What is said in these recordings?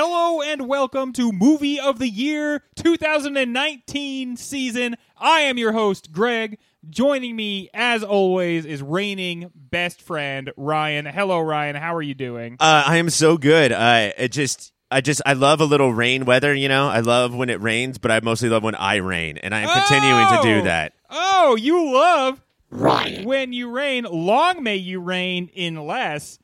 Hello and welcome to Movie of the Year 2019 season. I am your host, Greg. Joining me, as always, is reigning best friend, Ryan. Hello, Ryan. How are you doing? Uh, I am so good. I it just, I just, I love a little rain weather. You know, I love when it rains, but I mostly love when I rain, and I am continuing to Oh! do that. Oh, you love Ryan when you rain. Long may you rain in less.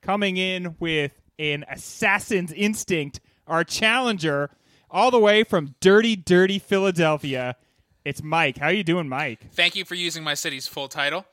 Coming in with an assassin's instinct, our challenger, all the way from dirty, dirty Philadelphia. It's Mike. How you doing, Mike? Thank you for using my city's full title.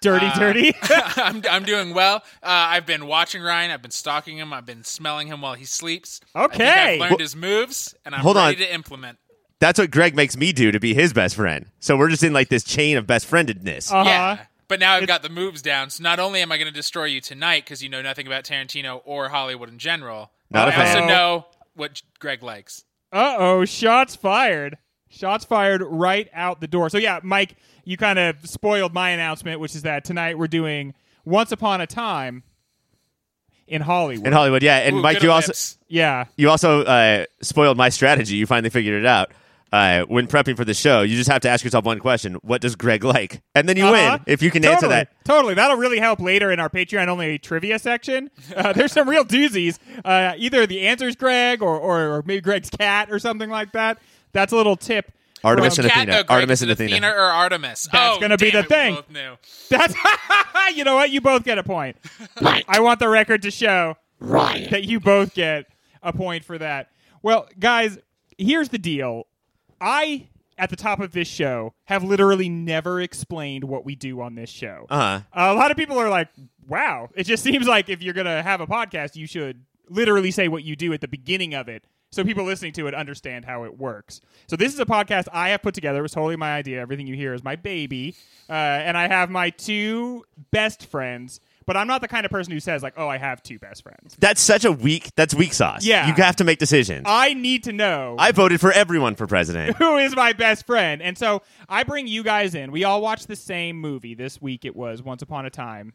Dirty, Uh, dirty. I'm, I'm doing well. Uh, I've been watching Ryan. I've been stalking him. I've been smelling him while he sleeps. I think Okay. I've learned his moves, and I'm Hold on. ready to implement. That's what Greg makes me do to be his best friend. So we're just in like this chain of best friendedness. Uh-huh. Yeah. But now I've got the moves down. So not only am I going to destroy you tonight because you know nothing about Tarantino or Hollywood in general, Not a I also know what Greg likes. Uh oh, shots fired. Shots fired right out the door. So, yeah, Mike, you kind of spoiled my announcement, which is that tonight we're doing Once Upon a Time in Hollywood. in Hollywood, yeah. And Ooh, Mike, good you also, yeah. you also uh, spoiled my strategy. You finally figured it out. Uh, when prepping for the show, you just have to ask yourself one question: What does Greg like? And then you Uh-huh. win if you can answer that. Totally. That'll really help later in our Patreon only trivia section. Uh, there's some real doozies. Uh, either the answer's Greg or, or, or maybe Greg's cat or something like that. That's a little tip. Artemis and Athena. no, Artemis and Athena. Athena or Artemis. That's oh, gonna be the it, we thing. both knew. That's you know what? You both get a point. I want the record to show that you both get a point for that. Well, guys, here's the deal. I at the top of this show have literally never explained what we do on this show. Uh-huh. a lot of people are like, "Wow!" It just seems like if you're gonna have a podcast, you should literally say what you do at the beginning of it, so people listening to it understand how it works. So this is a podcast I have put together. It was totally my idea. Everything you hear is my baby, uh, and I have my two best friends. But I'm not the kind of person who says like, "Oh, I have two best friends." That's such a weak. That's weak sauce. Yeah. you have to make decisions. I need to know I voted for everyone for president. who is my best friend. And so I bring you guys in. We all watched the same movie this week. It was Once Upon a Time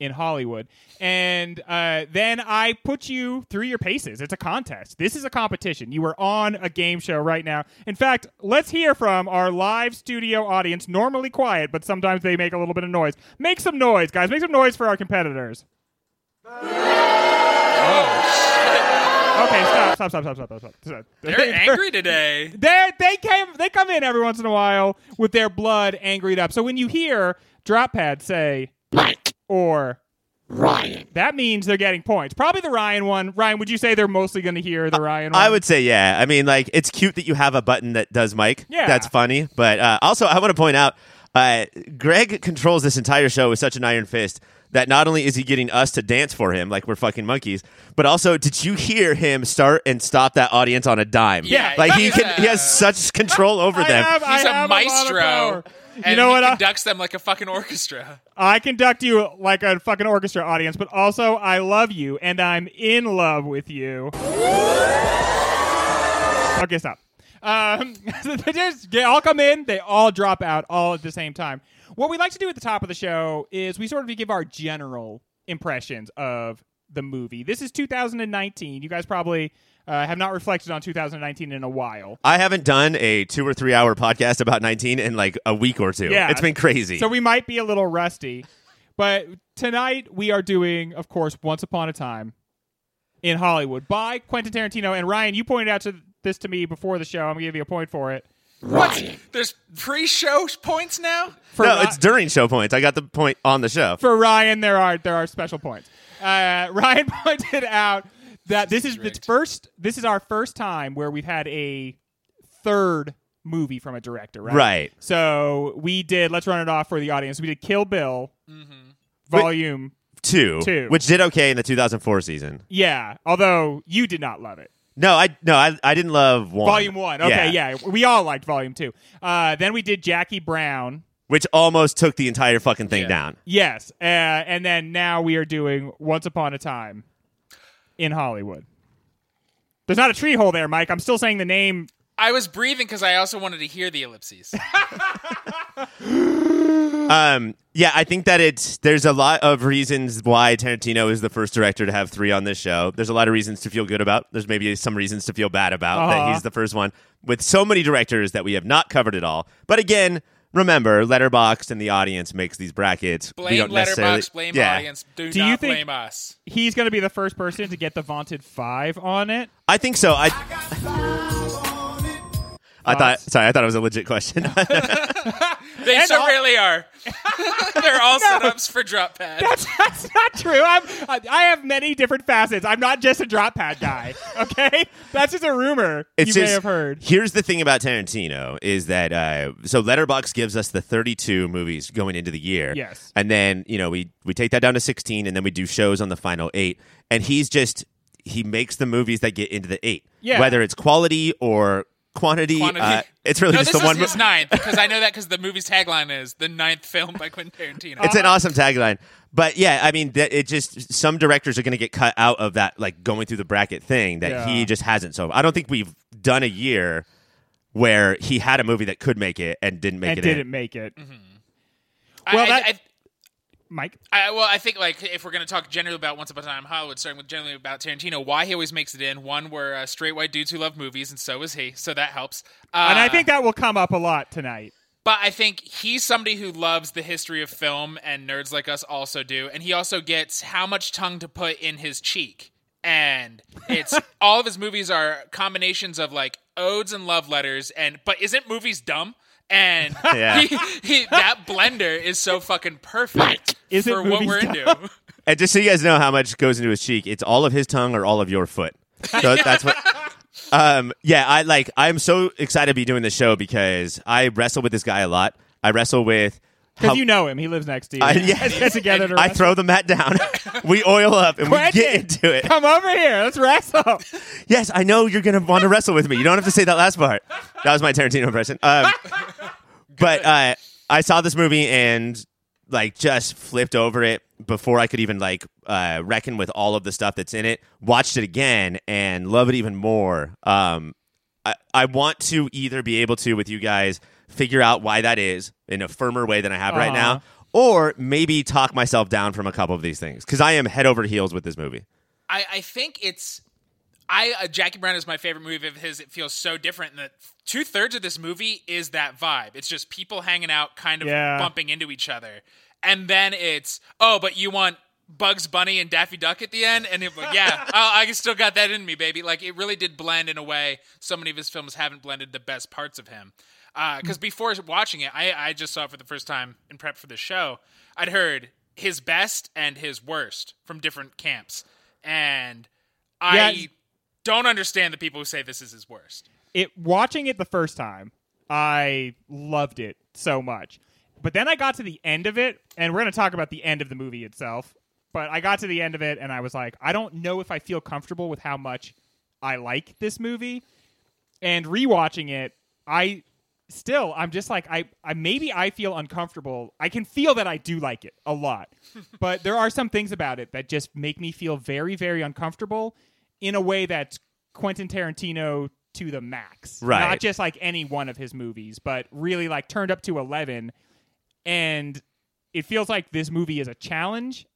in Hollywood. And uh, then I put you through your paces. It's a contest. This is a competition. You are on a game show right now. In fact, let's hear from our live studio audience, normally quiet, but sometimes they make a little bit of noise. Make some noise, guys. Make some noise for our competitors. Okay, stop, stop, stop, stop, stop, stop. stop. They're angry today. They they came they come in every once in a while with their blood angried up. So when you hear drop pad say or Ryan, that means they're getting points. Probably the Ryan one. Ryan, would you say they're mostly going to hear the Ryan one? I would say yeah. I mean, like it's cute that you have a button that does Mike. Yeah. that's funny. But uh, also, I want to point out, uh, Greg controls this entire show with such an iron fist that not only is he getting us to dance for him like we're fucking monkeys, but also did you hear him start and stop that audience on a dime? Yeah, like he he's can. he has such control over I them. have, He's a have lot power. You know he what? I, conducts them like a fucking orchestra. I conduct you like a fucking orchestra audience, but also I love you and I'm in love with you. Okay, stop. Um, they just they all come in, they all drop out all at the same time. What we like to do at the top of the show is we sort of give our general impressions of the movie. This is 2019. You guys probably uh, have not reflected on 2019 in a while. I haven't done a two or three hour podcast about 19 in like a week or two. Yeah. It's been crazy. So we might be a little rusty. But tonight we are doing, of course, Once Upon a Time in Hollywood by Quentin Tarantino. And Ryan, you pointed out to this to me before the show. I'm gonna give you a point for it. What? There's pre-show points now. For no, Ri- it's during show points. I got the point on the show. for Ryan, there are there are special points. Uh, Ryan pointed out that this is the first. This is our first time where we've had a third movie from a director, right? Right. So we did. Let's run it off for the audience. We did Kill Bill, Volume. Two, Two. which did okay in the 2004 season. Yeah, although you did not love it. No, I no, I, I didn't love one. Volume one. Okay, yeah. We all liked volume two. Uh, then we did Jackie Brown. which almost took the entire fucking thing Yeah. down. Yes. Uh, and then now we are doing Once Upon a Time in Hollywood. There's not a tree hole there, Mike. I'm still saying the name I was breathing because I also wanted to hear the ellipses. Um, yeah, I think that it's there's a lot of reasons why Tarantino is the first director to have three on this show. There's a lot of reasons to feel good about. There's maybe some reasons to feel bad about that Uh-huh. he's the first one. With so many directors that we have not covered it all. But again, remember, Letterboxd and the audience makes these brackets. we Blame don't necessarily- Letterboxd, blame yeah. audience. Do, Do not you think- blame us. He's going to be the first person to get the vaunted five on it. I think so. I I thought sorry, I thought it was a legit question. They And so all- really are. They're all setups for drop pad. That's, that's not true. I'm, I I have many different facets. I'm not just a drop pad guy. Okay, that's just a rumor It's you may have heard. Here's the thing about Tarantino is that uh, so Letterboxd gives us the 32 movies going into the year. Yes. and then you know we we take that down to 16, and then we do shows on the final eight. And he's just he makes the movies that get into the eight. Yeah. whether it's quality or quantity. Quantity. Uh, it's really no, just this the is one. his ninth because I know that because the movie's tagline is the ninth film by Quentin Tarantino. It's an awesome tagline. But yeah, I mean, that it just some directors are going to get cut out of that, like going through the bracket thing that Yeah. he just hasn't. So I don't think we've done a year where he had a movie that could make it and didn't make and it. didn't in. make it. I- well, I- that- I- Mike, I, well, I think like if we're going to talk generally about Once Upon a Time in Hollywood, starting with generally about Tarantino, why he always makes it in. One, we're uh, straight white dudes who love movies, and so is he, so that helps. Uh, and I think that will come up a lot tonight. but I think he's somebody who loves the history of film, and nerds like us also do. And he also gets how much tongue to put in his cheek. And it's all of his movies are combinations of like odes and love letters. And but isn't movies dumb? And Yeah. he, he, that blender is so fucking perfect Isn't for what we're dumb? into. And just so you guys know how much goes into his cheek, it's all of his tongue or all of your foot. So that's what. Um, yeah, I like. I'm so excited to be doing this show because I wrestle with this guy a lot. I wrestle with. Because you know him, he lives next to you. I- You yeah. guys get together to I wrestle. throw the mat down. we oil up and we get into it. Come over here. Let's wrestle. Yes, I know you're gonna want to wrestle with me. You don't have to say that last part. That was my Tarantino impression. Um, but uh, I saw this movie and like just flipped over it before I could even like uh, reckon with all of the stuff that's in it. Watched it again and love it even more. Um, I, I want to either be able to with you guys figure out why that is in a firmer way than I have right now, or maybe talk myself down from a couple of these things because I am head over heels with this movie. I, I think it's I uh, Jackie Brown is my favorite movie of his. It feels so different. And that two thirds of this movie is that vibe. It's just people hanging out, kind of Yeah. bumping into each other, and then it's oh, but you want Bugs Bunny and Daffy Duck at the end, and it, yeah, I, I still got that in me, baby. Like it really did blend in a way so many of his films haven't blended the best parts of him. Uh, because before watching it, I, I just saw it for the first time in prep for the show. I'd heard his best and his worst from different camps, and I Yeah. don't understand the people who say this is his worst. it watching it the first time, I loved it so much. But then I got to the end of it, and we're going to talk about the end of the movie itself. But I got to the end of it, and I was like, I don't know if I feel comfortable with how much I like this movie. And rewatching it, I still, I'm just like, I, I maybe I feel uncomfortable. I can feel that I do like it a lot, but there are some things about it that just make me feel very, very uncomfortable in a way that's Quentin Tarantino to the max. Right. Not just like any one of his movies, but really like turned up to 11. And it feels like this movie is a challenge,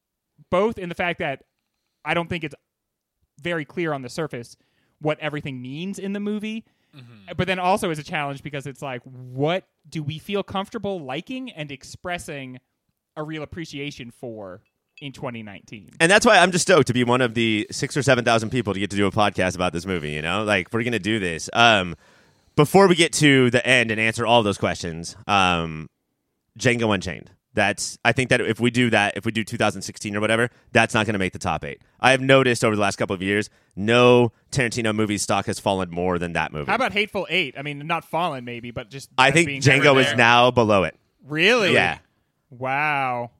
both in the fact that I don't think it's very clear on the surface what everything means in the movie. But then also is a challenge because it's like, what do we feel comfortable liking and expressing a real appreciation for in 2019? And that's why I'm just stoked to be one of the six or seven thousand people to get to do a podcast about this movie. You know, like we're gonna do this. Um, before we get to the end and answer all those questions, um, Django Unchained. That's I think that if we do that, if we do 2016 or whatever, that's not going to make the top eight. I have noticed over the last couple of years, no Tarantino movie stock has fallen more than that movie. How about Hateful Eight? I mean, not Fallen, maybe, but just. I think Django is now below it. Really? Yeah. Wow.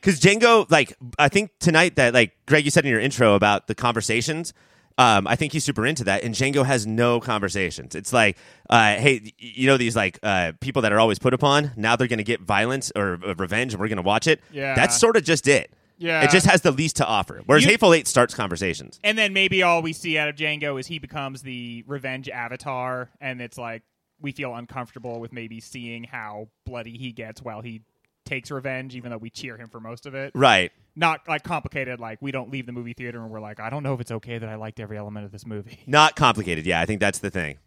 Because Django, like, I think tonight that, like, Greg, you said in your intro about the conversations. Um, I think he's super into that, and Django has no conversations. It's like, uh, hey, you know these like uh, people that are always put upon. Now they're going to get violence or uh, revenge, and we're going to watch it. Yeah. that's sort of just it. Yeah. It just has the least to offer. Whereas You- Hateful Eight starts conversations. And then maybe all we see out of Django is he becomes the revenge avatar, and it's like we feel uncomfortable with maybe seeing how bloody he gets while he takes revenge, even though we cheer him for most of it. Right. Not like complicated, like we don't leave the movie theater and we're like, I don't know if it's okay that I liked every element of this movie. Not complicated. Yeah, I think that's the thing.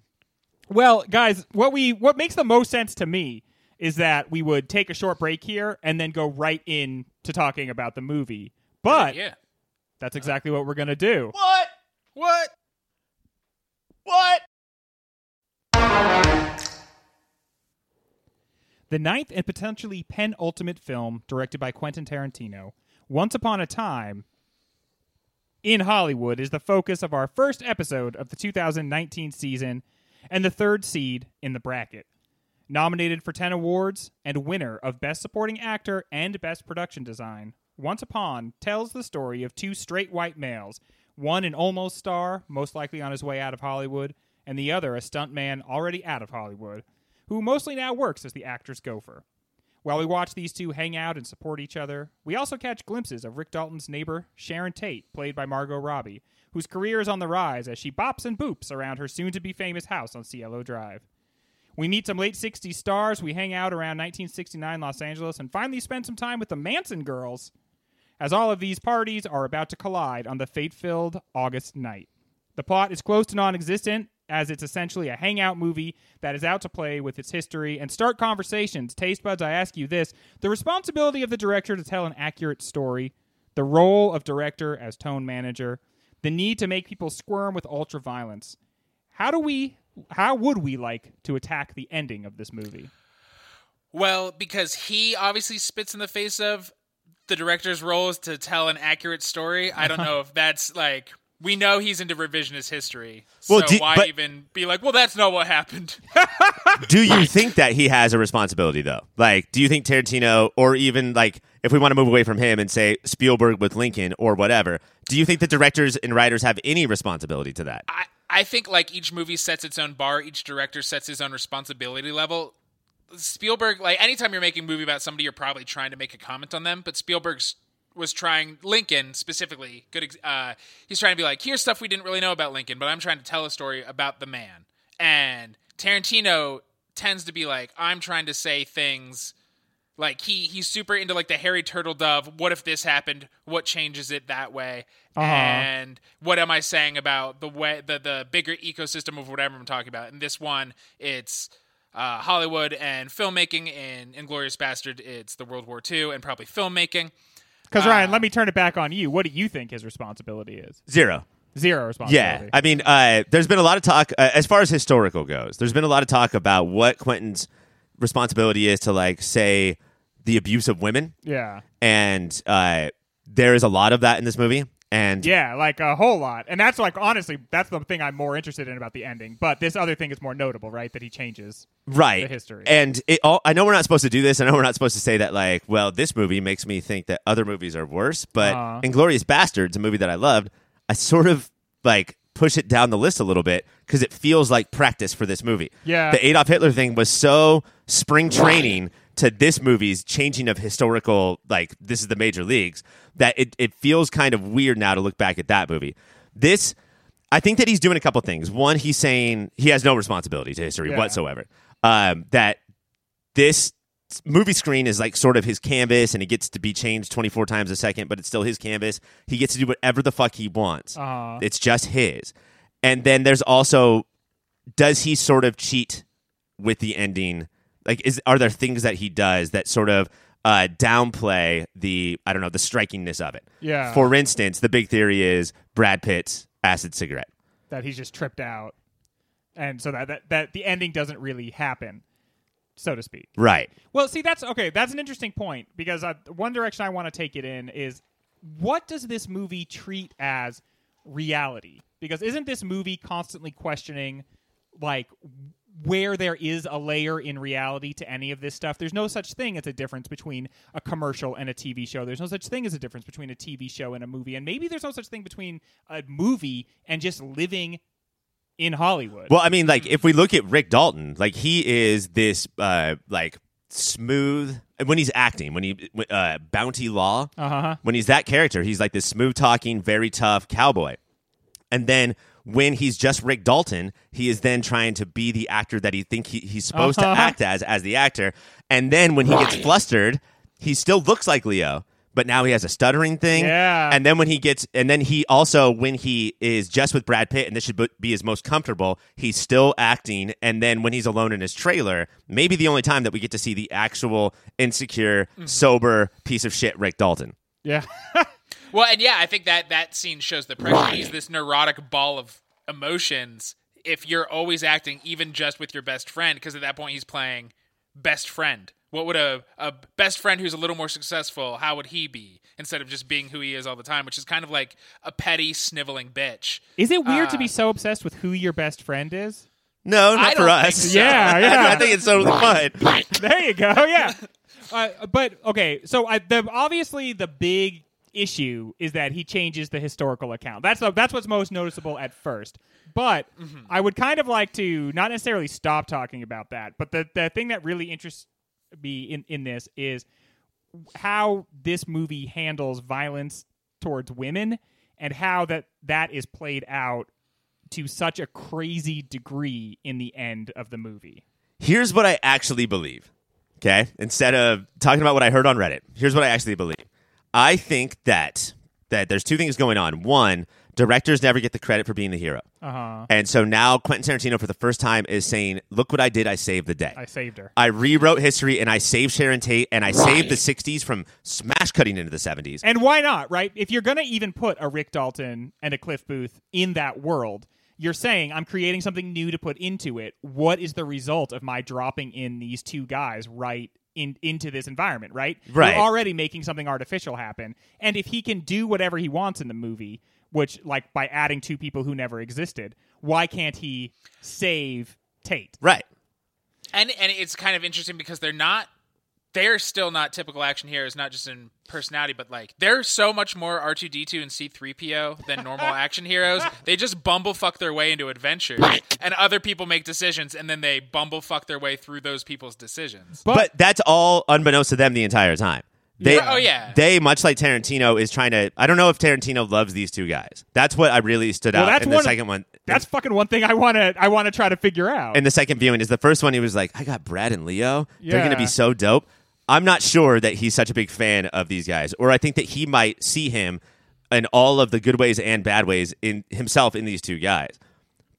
Well, guys, what we what makes the most sense to me is that we would take a short break here and then go right in to talking about the movie. But yeah. that's exactly what we're gonna do. What? What? What? The ninth and potentially penultimate film directed by Quentin Tarantino, Once Upon a Time in Hollywood, is the focus of our first episode of the 2019 season and the third seed in the bracket. Nominated for 10 awards and winner of Best Supporting Actor and Best Production Design, Once Upon tells the story of two straight white males, one an almost star, most likely on his way out of Hollywood, and the other a stuntman already out of Hollywood, who mostly now works as the actor's gopher. While we watch these two hang out and support each other, we also catch glimpses of Rick Dalton's neighbor, Sharon Tate, played by Margot Robbie, whose career is on the rise as she bops and boops around her soon to be famous house on Cielo Drive. We meet some late 60s stars, we hang out around 1969 Los Angeles, and finally spend some time with the Manson girls, as all of these parties are about to collide on the fate filled August night. The plot is close to non existent, as it's essentially a hangout movie that is out to play with its history and start conversations. Taste buds, I ask you this the responsibility of the director to tell an accurate story, the role of director as tone manager, the need to make people squirm with ultra violence. How do we, how would we like to attack the ending of this movie? Well, because he obviously spits in the face of the director's role is to tell an accurate story. I don't know if that's like we know he's into revisionist history. So Well, do- why but- even be like, well, that's not what happened. Do you think that he has a responsibility though? Like, do you think Tarantino, or even like, if we want to move away from him and say Spielberg with Lincoln or whatever, do you think the directors and writers have any responsibility to that? I, I think like each movie sets its own bar, each director sets his own responsibility level. Spielberg, like anytime you're making a movie about somebody, you're probably trying to make a comment on them. But Spielberg's was trying Lincoln specifically. Good, uh, he's trying to be like, here's stuff we didn't really know about Lincoln, but I'm trying to tell a story about the man. And Tarantino tends to be like, I'm trying to say things like he he's super into like the Harry Turtledove. What if this happened? What changes it that way? Uh-huh. And what am I saying about the way the the bigger ecosystem of whatever I'm talking about? In this one, it's uh, Hollywood and filmmaking. In Inglourious Basterd, it's the World War II and probably filmmaking. Because, Ryan, let me turn it back on you. What do you think his responsibility is? Zero. Zero responsibility. Yeah, I mean, uh, there's been a lot of talk uh, as far as historical goes. There's been a lot of talk about what Quentin's responsibility is to like say the abuse of women, yeah. and uh, there is a lot of that in this movie. And Yeah, like a whole lot. And that's like honestly, that's the thing I'm more interested in about the ending. But this other thing is more notable, right? That he changes. right the history. and it all i know we're not supposed to do this i know we're not supposed to say that like well this movie makes me think that other movies are worse but Uh-huh. inglourious basterds a movie that i loved i sort of like push it down the list a little bit because it feels like practice for this movie Yeah. the adolf hitler thing was so spring training to this movie's changing of historical like this is the major leagues that it, it feels kind of weird now to look back at that movie this I think that he's doing a couple things. One, he's saying he has no responsibility to history Yeah. whatsoever. Um, that this movie screen is like sort of his canvas and it gets to be changed 24 times a second, but it's still his canvas. He gets to do whatever the fuck he wants. Uh-huh. It's just his. And then there's also does he sort of cheat with the ending? Like is are there things that he does that sort of uh, downplay the I don't know the strikingness of it? Yeah. For instance, the big theory is Brad Pitt's acid cigarette. that he's just tripped out, and so that that, that the ending doesn't really happen, so to speak. Right. Well, see, that's okay. That's an interesting point because uh, one direction I want to take it in is what does this movie treat as reality? Because isn't this movie constantly questioning, like, where there is a layer in reality to any of this stuff? There's no such thing as a difference between a commercial and a TV show. There's no such thing as a difference between a TV show and a movie. And maybe there's no such thing between a movie and just living in Hollywood. Well, I mean, like if we look at Rick Dalton, like he is this uh like smooth when he's acting, when he uh, Bounty Law, Uh-huh. when he's that character, he's like this smooth talking, very tough cowboy. And then when he's just Rick Dalton, he is then trying to be the actor that he think he, he's supposed Uh-huh. to act as as the actor. And then when he gets flustered, he still looks like Leo, but now he has a stuttering thing. Yeah. And then when he gets, and then he also when he is just with Brad Pitt, and this should be his most comfortable, he's still acting. And then when he's alone in his trailer, maybe the only time that we get to see the actual insecure, sober piece of shit Rick Dalton. Yeah. Well, and yeah, I think that that scene shows the pressure. He's this neurotic ball of emotions. If you're always acting, even just with your best friend, because at that point he's playing best friend. What would a, a best friend who's a little more successful, how would he be instead of just being who he is all the time, which is kind of like a petty, sniveling bitch. Is it weird to Uh, be so obsessed with who your best friend is? No, not for us. so. Yeah, yeah. I think it's totally fine. there you go. Yeah. Uh, but okay, so I, the obviously the big issue is that he changes the historical account. That's the, that's what's most noticeable at first. But mm-hmm. I would kind of like to not necessarily stop talking about that, but the the thing that really interests me in in this is how this movie handles violence towards women and how that that is played out to such a crazy degree in the end of the movie. Here's what I actually believe. Okay? Instead of talking about what I heard on Reddit, here's what I actually believe. I think that that there's two things going on. One, directors never get the credit for being the hero. Uh-huh. And so now Quentin Tarantino for the first time is saying, "Look what I did. I saved the day. I saved her. I rewrote history and I saved Sharon Tate and I saved the 60s from smash cutting into the 70s." And why not, right? If you're going to even put a Rick Dalton and a Cliff Booth in that world, you're saying I'm creating something new to put into it. What is the result of my dropping in these two guys right in into this environment, right? Right. You're already making something artificial happen. And if he can do whatever he wants in the movie, which like by adding two people who never existed, why can't he save Tate? right. And and it's kind of interesting because they're not they're still not typical action heroes, not just in personality, but like they're so much more R two D two and C three PO than normal action heroes. They just bumblefuck their way into adventures, and other people make decisions, and then they bumblefuck their way through those people's decisions. But, that's all unbeknownst to them the entire time. They, Yeah. Oh, yeah. They, much like Tarantino, is trying to. I don't know if Tarantino loves these two guys. That's what I really stood Well, out that's in the one- second one. That's fucking one thing I want to I want to try to figure out. in the second viewing is the first one he was like, I got Brad and Leo. They're going to be so dope. I'm not sure that he's such a big fan of these guys, or I think that he might see him in all of the good ways and bad ways in himself in these two guys.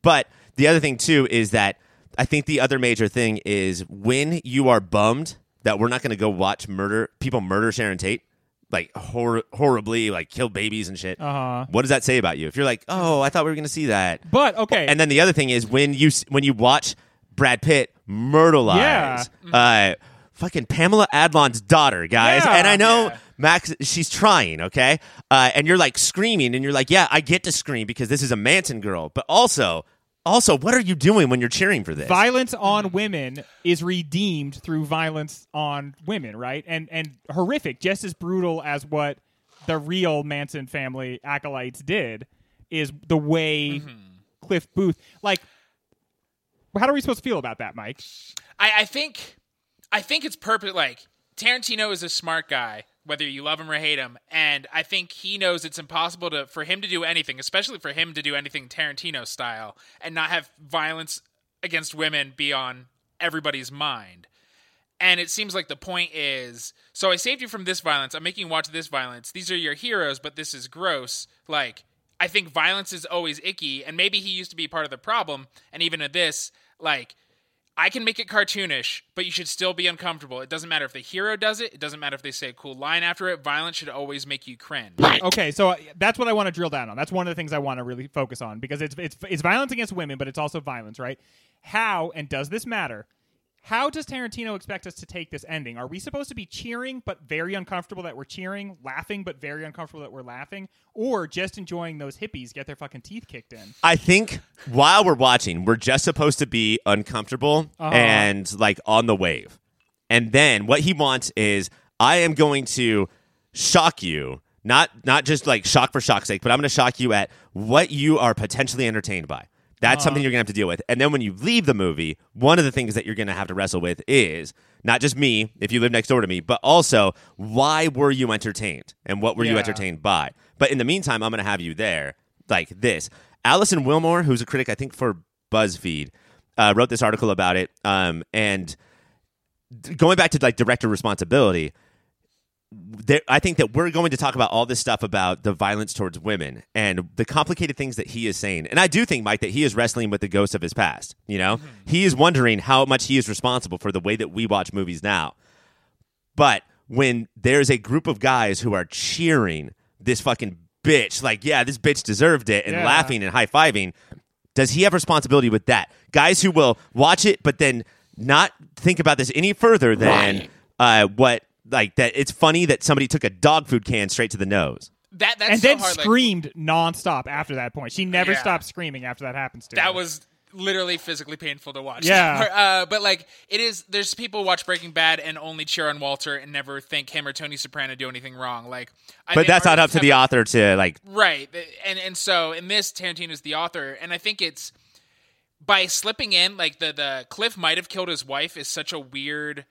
But the other thing too is that I think the other major thing is when you are bummed that we're not going to go watch murder people murder Sharon Tate like hor- horribly like kill babies and shit. Uh-huh. What does that say about you? If you're like, "Oh, I thought we were going to see that." but okay. And then the other thing is when you when you watch Brad Pitt murderlize uh, fucking Pamela Adlon's daughter, guys. Yeah. and I know Yeah. Max, she's trying, okay. Uh, and you're like screaming, and you're like, yeah, I get to scream because this is a Manson girl, but also. Also, what are you doing when you're cheering for this? violence on women is redeemed through violence on women, right? And and horrific, just as brutal as what the real Manson family acolytes did is the way Mm-hmm. Cliff Booth like how are we supposed to feel about that, Mike? I, I think I think it's perfect. Like Tarantino is a smart guy, whether you love him or hate him, and I think he knows it's impossible to for him to do anything, especially for him to do anything Tarantino style, and not have violence against women be on everybody's mind. And it seems like the point is so I saved you from this violence. I'm making you watch this violence. These are your heroes, but this is gross. Like, I think violence is always icky, and maybe he used to be part of the problem. And even in this, like, I can make it cartoonish, but you should still be uncomfortable. It doesn't matter if the hero does it, it doesn't matter if they say a cool line after it. Violence should always make you cringe. Okay, so uh, that's what I want to drill down on. That's one of the things I want to really focus on because it's it's it's violence against women, but it's also violence, right? How and does this matter? How does Tarantino expect us to take this ending? Are we supposed to be cheering but very uncomfortable that we're cheering, laughing but very uncomfortable that we're laughing, or just enjoying those hippies get their fucking teeth kicked in? I think while we're watching, we're just supposed to be uncomfortable Uh-huh. and like on the wave. And then what he wants is I am going to shock you, not not just like shock for shock's sake, but I'm going to shock you at what you are potentially entertained by. That's something you're going to have to deal with. And then when you leave the movie, one of the things that you're going to have to wrestle with is not just me, if you live next door to me, but also why were you entertained and what were you entertained by? But in the meantime, I'm going to have you there like this. Alison Willmore, who's a critic, I think, for BuzzFeed, uh, wrote this article about it. Um, and going back to like director responsibility, there, I think that we're going to talk about all this stuff about the violence towards women and the complicated things that he is saying. And I do think, Mike, that he is wrestling with the ghosts of his past. You know, he is wondering how much he is responsible for the way that we watch movies now. But when there's a group of guys who are cheering this fucking bitch, like, yeah, this bitch deserved it, and Yeah. laughing and high fiving, does he have responsibility with that? Guys who will watch it, but then not think about this any further than uh, what, like, that it's funny that somebody took a dog food can straight to the nose. That that's and so then hard. like, screamed nonstop after that point. She never Yeah. stopped screaming after that happens to her. that was literally physically painful to watch. Yeah. uh, but like it is. There's people watch Breaking Bad and only cheer on Walter and never think him or Tony Soprano do anything wrong. Like, I But that's not up to the author to, like, Right. And and so in this Tarantino's the author and I think it's by slipping in like the the Cliff might have killed his wife is such a weird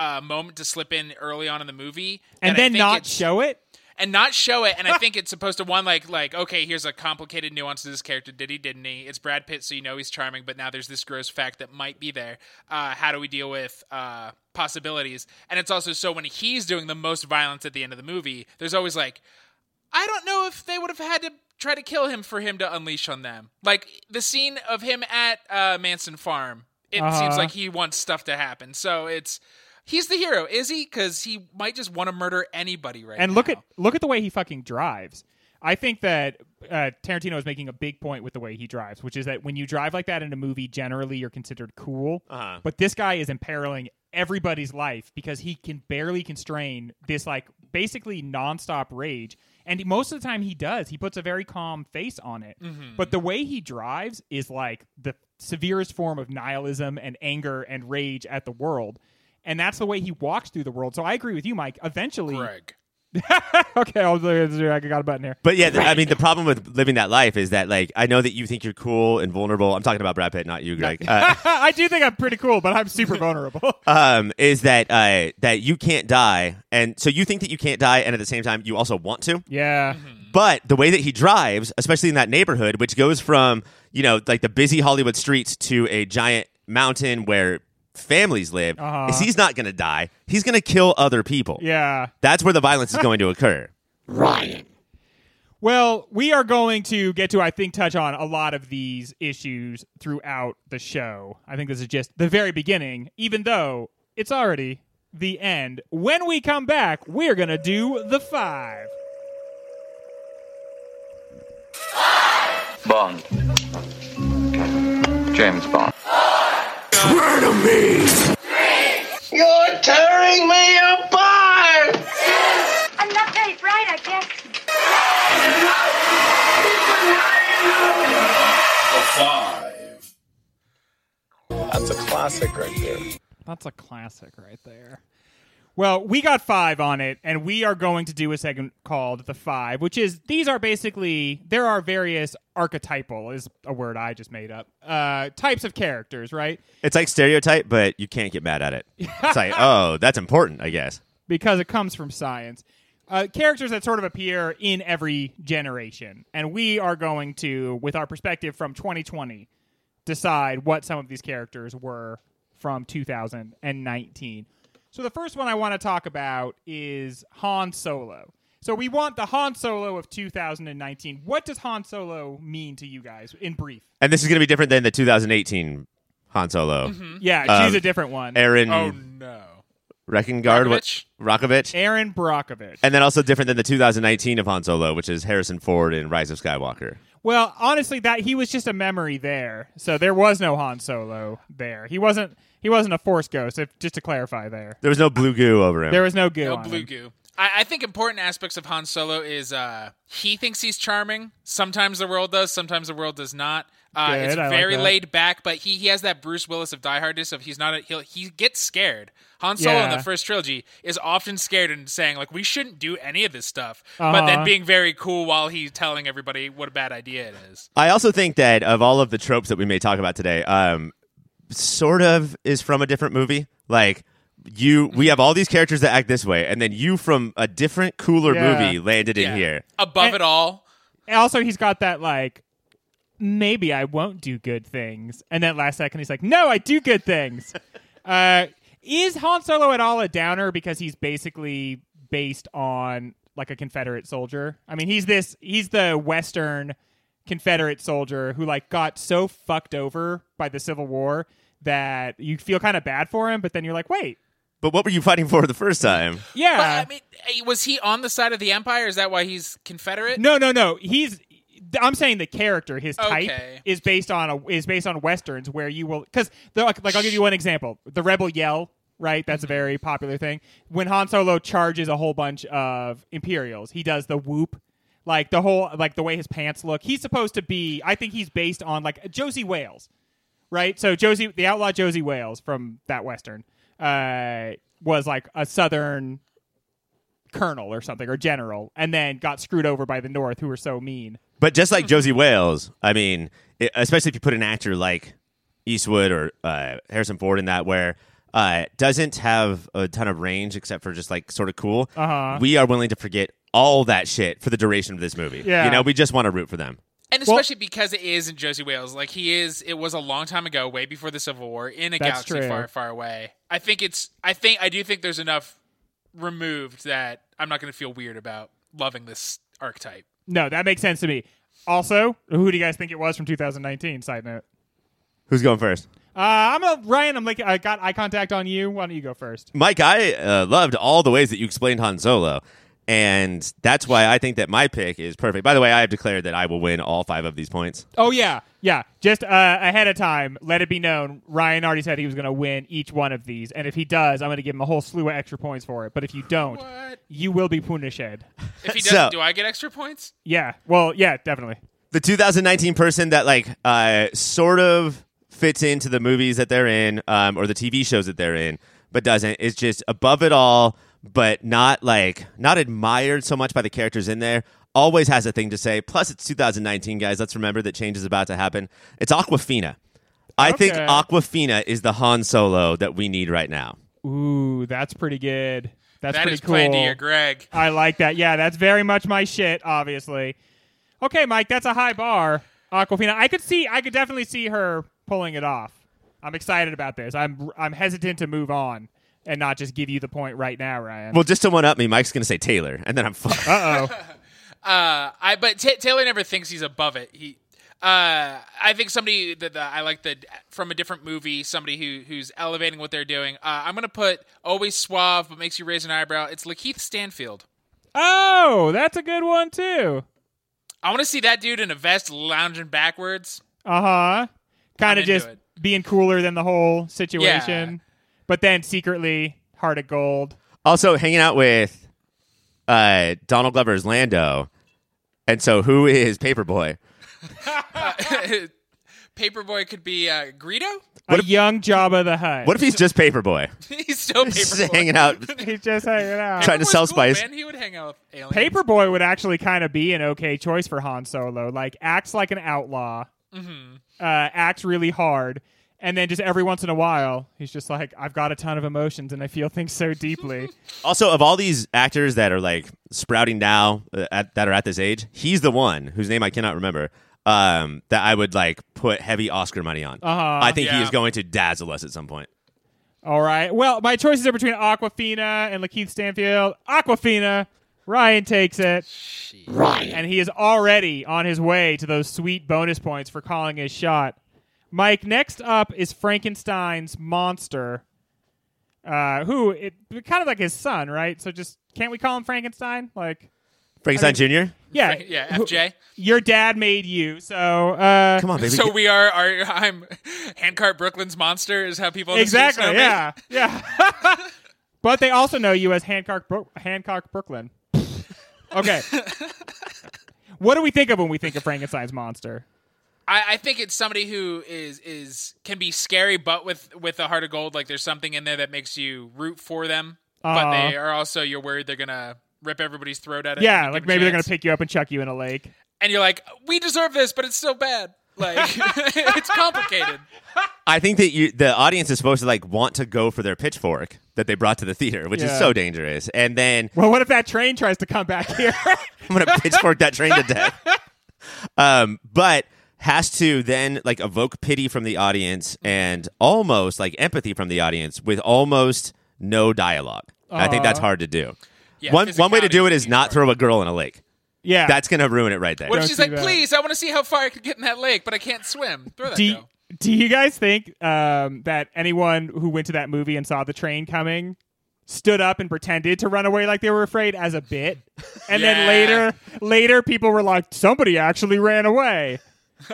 uh, moment to slip in early on in the movie and then not show it. and not show it and I think it's supposed to one like like okay here's a complicated nuance to this character did he didn't he it's Brad Pitt so you know he's charming but now there's this gross fact that might be there uh, how do we deal with uh, possibilities and it's also so when he's doing the most violence at the end of the movie there's always like I don't know if they would have had to try to kill him for him to unleash on them. Like the scene of him at uh, Manson Farm, it Uh-huh. seems like he wants stuff to happen. So it's he's the hero, is he? Because he might just want to murder anybody right now. And now. look at look at the way he fucking drives. I think that uh, Tarantino is making a big point with the way he drives, which is that when you drive like that in a movie, generally you're considered cool. Uh-huh. But this guy is imperiling everybody's life because he can barely constrain this like basically nonstop rage. And most of the time he does. He puts a very calm face on it. But the way he drives is like the severest form of nihilism and anger and rage at the world. And that's the way he walks through the world. So I agree with you, Mike. Eventually, Greg. okay, I'll, I got a button here. But yeah, th- I mean, the problem with living that life is that, like, I know that you think you're cool and vulnerable. I'm talking about Brad Pitt, not you, Greg. Uh, I do think I'm pretty cool, but I'm super vulnerable. um, is that uh, that you can't die, and so you think that you can't die, and at the same time, you also want to. yeah. But the way that he drives, especially in that neighborhood, which goes from you know like the busy Hollywood streets to a giant mountain where families live, Uh-huh. is he's not going to die. He's going to kill other people. Yeah. That's where the violence is going to occur. Ryan. Well, we are going to get to, I think, touch on a lot of these issues throughout the show. I think this is just the very beginning, even though it's already the end. When we come back, we're going to do the five. Bond. James Bond. You're tearing me apart! I'm not very bright, I guess. Five. That's a classic right there. That's a classic right there. Well, we got five on it, and we are going to do a segment called the five, which is these are basically there are various archetypal is a word I just made up uh, types of characters, right? It's like stereotype, but you can't get mad at it. It's like, oh, that's important, I guess. because it comes from science. Uh, characters that sort of appear in every generation, and we are going to, with our perspective from 2020, decide what some of these characters were from 2019. So the first one I want to talk about is Han Solo. So we want the Han Solo of 2019. What does Han Solo mean to you guys in brief? And this is going to be different than the 2018 Han Solo. Yeah, Um, she's a different one. Erin Oh no. Reckengard, what? Brockovich? Erin Brockovich. And then also different than the 2019 of Han Solo, which is Harrison Ford in Rise of Skywalker. Well, honestly, that he was just a memory there, so there was no Han Solo there. He wasn't. He wasn't a Force ghost. If just to clarify, there, There was no blue goo over him. there was no goo. No on blue him. goo. I, I think important aspects of Han Solo is uh, he thinks he's charming. Sometimes the world does, sometimes the world does not. Uh, Good, it's I like very that. laid back, but he, he has that Bruce Willis of Die Hardness of he's not a, he'll, he gets scared. Han Solo in Yeah. the first trilogy is often scared and saying like we shouldn't do any of this stuff, but then Uh-huh. being very cool while he's telling everybody what a bad idea it is. I also think that of all of the tropes that we may talk about today, um, sort of is from a different movie. Like you, we have all these characters that act this way, and then you from a different, cooler Yeah. movie landed in Yeah. here. Above And- it all, And also, he's got that like, maybe I won't do good things, and then last second he's like, no, I do good things. uh, is Han Solo at all a downer because he's basically based on like a Confederate soldier? I mean, he's this he's the Western Confederate soldier who like got so fucked over by the Civil War that you feel kind of bad for him, but then you're like, wait, But what were you fighting for the first time? yeah. but I mean, eh, was he on the side of the Empire? Is that why he's Confederate? No, no, no. He's. I'm saying the character, his type, Okay. is based on a is based on westerns where you will because like, like I'll give you one example. The Rebel Yell, right? That's a very popular thing. When Han Solo charges a whole bunch of Imperials, he does the whoop, like the whole like the way his pants look. He's supposed to be. I think he's based on like Josey Wales, right? So Josey, the outlaw Josey Wales from that western, uh, was like a southern colonel or something or general, and then got screwed over by the North, who were so mean. But just like Josey Wales, I mean, it, especially if you put an actor like Eastwood or uh, Harrison Ford in that, where uh, doesn't have a ton of range except for just like sort of cool, Uh-huh. we are willing to forget all that shit for the duration of this movie. Yeah. You know, we just want to root for them. And Well- especially because it is in Josey Wales, like he is. It was a long time ago, way before the Civil War, in a galaxy true. far, far away. I think it's. I think I do think there's enough removed that I'm not going to feel weird about loving this archetype. No, that makes sense to me. Also, who do you guys think it was from 2019? Side note. Who's going first? Uh, I'm a Ryan. I'm like I got eye contact on you. Why don't you go first? Mike, I uh, loved all the ways that you explained Han Solo. And that's why I think that my pick is perfect. By the way, I have declared that I will win all five of these points. Oh yeah, yeah. Just uh, ahead of time, let it be known. Ryan already said he was going to win each one of these, and if he does, I'm going to give him a whole slew of extra points for it. But if you don't, What? you will be punished. If he So- doesn't, do I get extra points? Yeah. Well, yeah, definitely. the 2019 person that like uh, sort of fits into the movies that they're in um, or the TV shows that they're in, but doesn't. Is just above it all, but not like not admired so much by the characters in there. Always has a thing to say. Plus, it's 2019, guys. Let's remember that change is about to happen. It's Awkwafina. I think Awkwafina is the Han Solo that we need right now. Ooh, that's pretty good. That's That pretty is cool. playing to your Greg. I like that. Yeah, that's very much my shit. Obviously. Okay, Mike, that's a high bar. Awkwafina. I could see. I could definitely see her pulling it off. I'm excited about this. I'm. I'm hesitant to move on and not just give you the point right now, Ryan. Well, just to one up me, Mike's going to say Taylor, and then I'm fucked. uh oh. Uh, I but Ta Taylor never thinks he's above it. He, uh, I think somebody that that I like the from a different movie, somebody who who's elevating what they're doing. Uh, I'm gonna put always suave but makes you raise an eyebrow. It's Lakeith Stanfield. Oh, that's a good one too. I want to see that dude in a vest lounging backwards. Uh huh. Kind of just being cooler than the whole situation, but then secretly heart of gold. Also, hanging out with uh, Donald Glover's Lando. And so, who is Paperboi? Paperboi could be uh, Greedo. a young Jabba the Hutt. What if he's just Paperboi? he's still Just Paperboi. hanging out. He's just hanging out. Trying to sell cool, spice. Man, he would hang out with aliens. Paperboi would actually kind of be an okay choice for Han Solo. Like, acts like an outlaw, Mm-hmm. uh, acts really hard, and then just every once in a while, he's just like, I've got a ton of emotions and I feel things so deeply. Also, of all these actors that are like sprouting now, uh, at, that are at this age, he's the one whose name I cannot remember. Um, that I would like put heavy Oscar money on. Uh-huh. I think he Yeah. is going to dazzle us at some point. All right. Well, my choices are between Awkwafina and Lakeith Stanfield. Awkwafina. Ryan takes it. Ryan. And he is already on his way to those sweet bonus points for calling his shot. Mike, next up is Frankenstein's monster. Uh, who it kind of like his son, right? So just can't we call him Frankenstein? Like, Frankenstein I Jr. yeah, yeah, who- FJ. Your dad made you, so uh, Come on, baby. So we are. Are I'm Handcart Brooklyn's monster? Is how people in the States exactly, know me? yeah, yeah. but they also know you as Hancock, Bro- Hancock Brooklyn. Okay. what do we think of when we think of Frankenstein's monster? I, I think it's somebody who is is can be scary, but with with a heart of gold. Like there's something in there that makes you root for them, but Uh-huh. they are also you're worried they're gonna rip everybody's throat out. Yeah, like maybe they're gonna pick you up and chuck you in a lake. and you're like, we deserve this, but it's still bad. Like it's complicated. I think that you, the audience is supposed to like want to go for their pitchfork that they brought to the theater, which is so dangerous. And then Well, what if that train tries to come back here? I'm gonna pitchfork that train to death. Um, but has to then like evoke pity from the audience and almost like empathy from the audience with almost no dialogue. I think that's hard to do. Yeah, one one way to do it is not throw a girl in a lake. yeah, That's gonna ruin it right there. What if Don't she's do like, that. please, I want to see how far I could get in that lake, but I can't swim. Throw that do, girl. do you guys think um, that anyone who went to that movie and saw the train coming stood up and pretended to run away like they were afraid as a bit and then later later people were like somebody actually ran away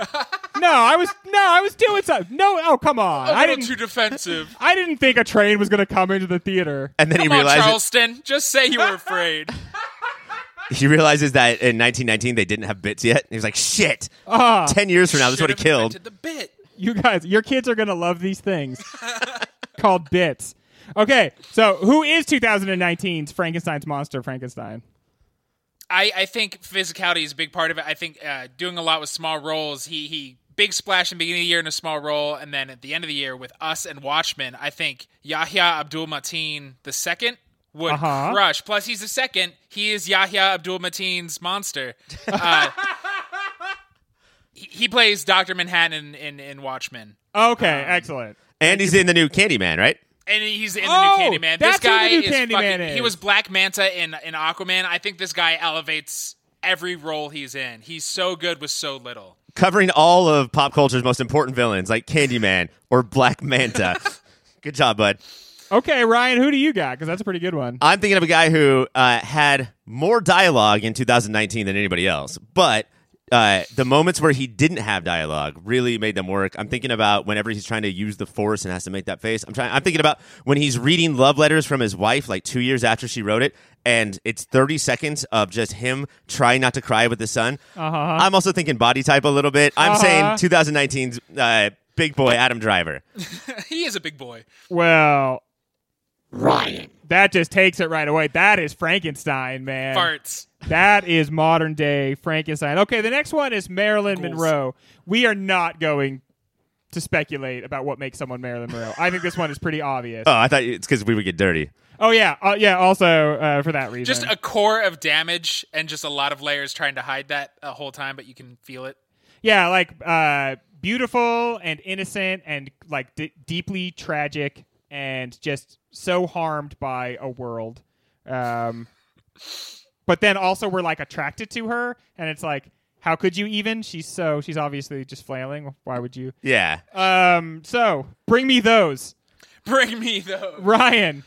no i was no i was doing something no oh come on A i little didn't too defensive. i didn't think a train was going to come into the theater and then he Come on, realizes Charleston. Just say you were afraid. he realizes that in 1919 they didn't have bits yet. He was like, "Shit! Ah. Ten years from now, this would have Should've killed." invented the bit. you guys your kids are going to love these things called bits okay so who is 2019's frankenstein's monster frankenstein I, I think physicality is a big part of it. I think uh, doing a lot with small roles. He he big splash in the beginning of the year in a small role, and then at the end of the year with Us and Watchmen. I think Yahya Abdul Mateen the second would Uh-huh. crush. Plus, he's the second. He is Yahya Abdul Mateen's monster. Uh, he, he plays Doctor Manhattan in, in, in Watchmen. okay excellent And he's in the new Candyman, right? And he's in the Oh, new Candyman. that's This who the guy new is Candyman fucking. is. He was Black Manta in in Aquaman. I think this guy elevates every role he's in. He's so good with so little. Covering all of pop culture's most important villains, like Candyman or Black Manta. Good job, bud. okay ryan who do you got because that's a pretty good one I'm thinking of a guy who uh, had more dialogue in 2019 than anybody else, but uh, the moments where he didn't have dialogue really made them work. I'm thinking about whenever he's trying to use the force and has to make that face. I'm trying. I'm thinking about when he's reading love letters from his wife, like two years after she wrote it, and it's 30 seconds of just him trying not to cry with the son. Uh-huh. I'm also thinking body type a little bit. I'm Uh-huh. saying 2019's uh, big boy Adam Driver. he is a big boy. Well, Ryan. That just takes it right away. That is Frankenstein, man. Farts. That is modern day Frankenstein. Okay, the next one is Marilyn Ghouls. Monroe. We are not going to speculate about what makes someone Marilyn Monroe. I think this one is pretty obvious. Oh, I thought it's because we would get dirty. oh yeah, uh, yeah. Also uh, for that reason, Just a core of damage and just a lot of layers trying to hide that a whole time, but you can feel it. yeah, like uh, beautiful and innocent and like d- deeply tragic and just so harmed by a world. Um, but then also we're like attracted to her, and it's like, how could you even? She's so she's obviously just flailing. Why would you? Yeah. Um, so bring me those, Bring me those. Ryan.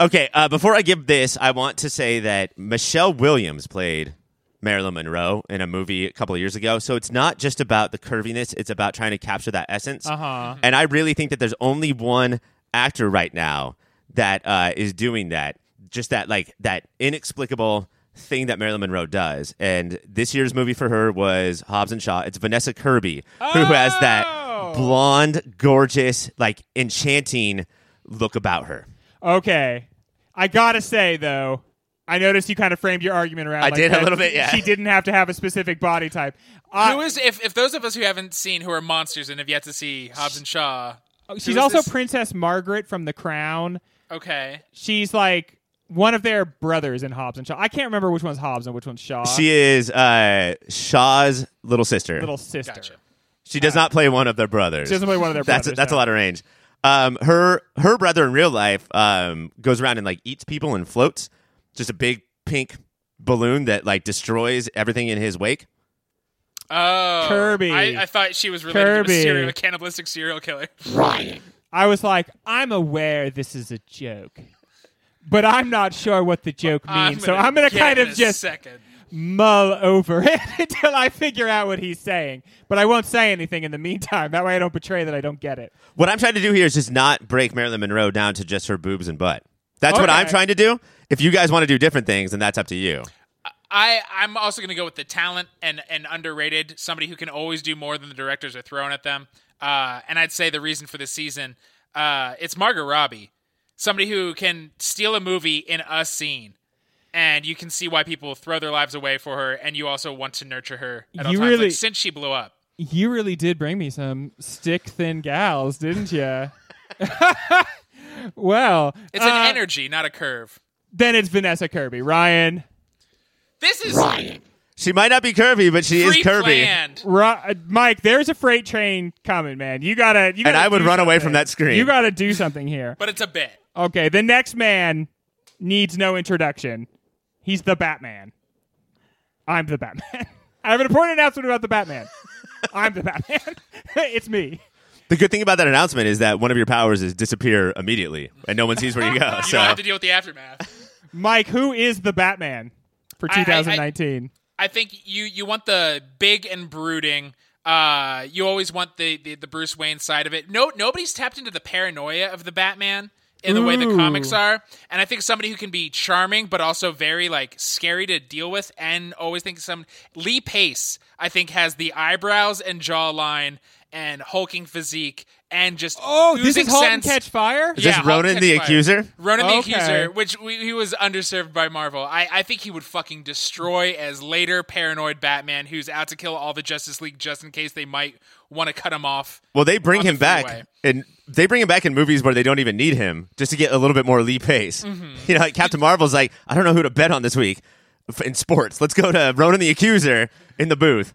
Okay, uh, before I give this, I want to say that Michelle Williams played Marilyn Monroe in a movie a couple of years ago. So it's not just about the curviness, it's about trying to capture that essence. Uh huh. And I really think that there's only one actor right now that uh, is doing that. Just that, like, that inexplicable thing that Marilyn Monroe does. And this year's movie for her was Hobbs and Shaw. It's Vanessa Kirby, who has that Oh! blonde, gorgeous, like, enchanting look about her. Okay, I gotta say though, I noticed you kind of framed your argument around. I like did a that little bit, yeah. She didn't have to have a specific body type. I- Who is if if those of us who haven't seen who are monsters and have yet to see Hobbs and Shaw? She's also this? Princess Margaret from The Crown. Okay. She's like one of their brothers in Hobbs and Shaw. I can't remember which one's Hobbs and which one's Shaw. She is uh, Shaw's little sister. little sister. Gotcha. she does not play one of their brothers. She doesn't play one of their that's brothers. that's no. a lot of range. Um, her her brother in real life um, goes around and like eats people and floats. Just a big pink balloon that like destroys everything in his wake. Oh, Kirby. I, I thought she was related to a serial a cannibalistic serial killer. I was like, I'm aware this is a joke, but I'm not sure what the joke means. so I'm gonna get kind in of a just second. mull over it until I figure out what he's saying. But I won't say anything in the meantime. That way, I don't betray that I don't get it. What I'm trying to do here is just not break Marilyn Monroe down to just her boobs and butt. That's what Okay. I'm trying to do. If you guys want to do different things, then that's up to you. I I'm also going to go with the talent and and underrated somebody who can always do more than the directors are throwing at them. Uh, and I'd say the reason for this season, uh, it's Margot Robbie, somebody who can steal a movie in a scene, and you can see why people throw their lives away for her, and you also want to nurture her You really- Like, since she blew up. You really did bring me some stick thin gals, didn't you? well, It's an uh, energy, not a curve. Then it's Vanessa Kirby. Ryan, This is She might not be curvy, but she is curvy. pre-planned. Ri- uh, Mike, there's a freight train coming, man. You gotta. You gotta and I would do run away from that screen. You gotta do something here. but it's a bit. Okay, the next man needs no introduction. He's the Batman. I'm the Batman. I have an important announcement about the Batman. I'm the Batman. it's me. The good thing about that announcement is that one of your powers is disappear immediately, and no one sees where you go. You so don't have to deal with the aftermath. Mike, who is the Batman for I- I- I- 2019? I think you you want the big and brooding. Uh, you always want the, the the Bruce Wayne side of it. No, nobody's tapped into the paranoia of the Batman in the way the comics are, and I think somebody who can be charming but also very like scary to deal with, and always think some Lee Pace. I think has the eyebrows and jawline and hulking physique and just oh, this is Halt and sense. Catch Fire? is Yeah, this Hulk Ronan Catch the Fire. Accuser? Ronan the Okay. Accuser, which we, he was underserved by Marvel. I, I think he would fucking destroy as later paranoid Batman who's out to kill all the Justice League just in case they might want to cut him off. Well, they bring on the him back, and they bring him back in movies where they don't even need him, just to get a little bit more Lee pace. Mm-hmm. You know, like Captain Marvel's like, I don't know who to bet on this week f- in sports. Let's go to Ronan the Accuser in the booth.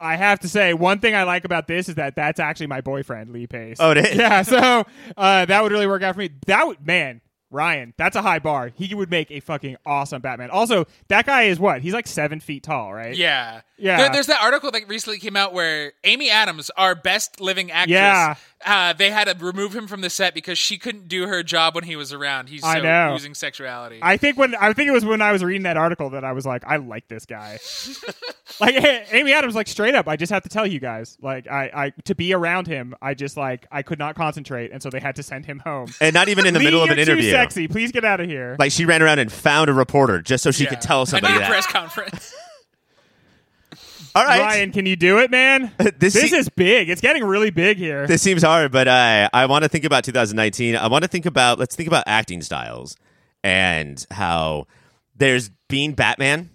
I have to say, one thing I like about this is that that's actually my boyfriend, Lee Pace. Oh, it is? Yeah, so uh, that would really work out for me. That would, man, Ryan, that's a high bar. He would make a fucking awesome Batman. Also, that guy is what? He's like seven feet tall, right? Yeah. Yeah. There- there's that article that recently came out where Amy Adams, our best living actress, Yeah. Uh, they had to remove him from the set because she couldn't do her job when he was around. He's so I know. using sexuality. I think when I think it was when I was reading that article that I was like, I like this guy. like Amy Adams, like straight up, I just have to tell you guys, like I, I to be around him, I just like I could not concentrate, and so they had to send him home. And not even in the Lee, middle of an interview. Too sexy. Please get out of here. Like she ran around and found a reporter just so she Yeah. could tell I somebody need a that. press conference. All right, Ryan, can you do it, man? This this se- is big. It's getting really big here. this seems hard, but uh, I want to think about 2019. I want to think about let's think about acting styles and how there's being Batman,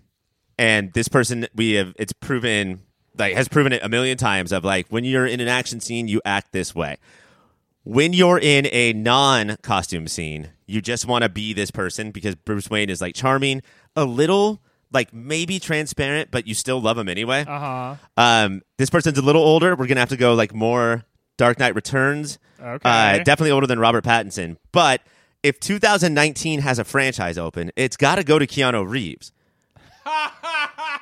and this person we have it's proven like has proven it a million times of like when you're in an action scene, you act this way. When you're in a non-costume scene, you just want to be this person because Bruce Wayne is like charming, a little like maybe transparent, but you still love him anyway. Uh huh. Um, this person's a little older. We're gonna have to go like more Dark Knight Returns. Okay. Uh, definitely older than Robert Pattinson. But if 2019 has a franchise open, it's got to go to Keanu Reeves.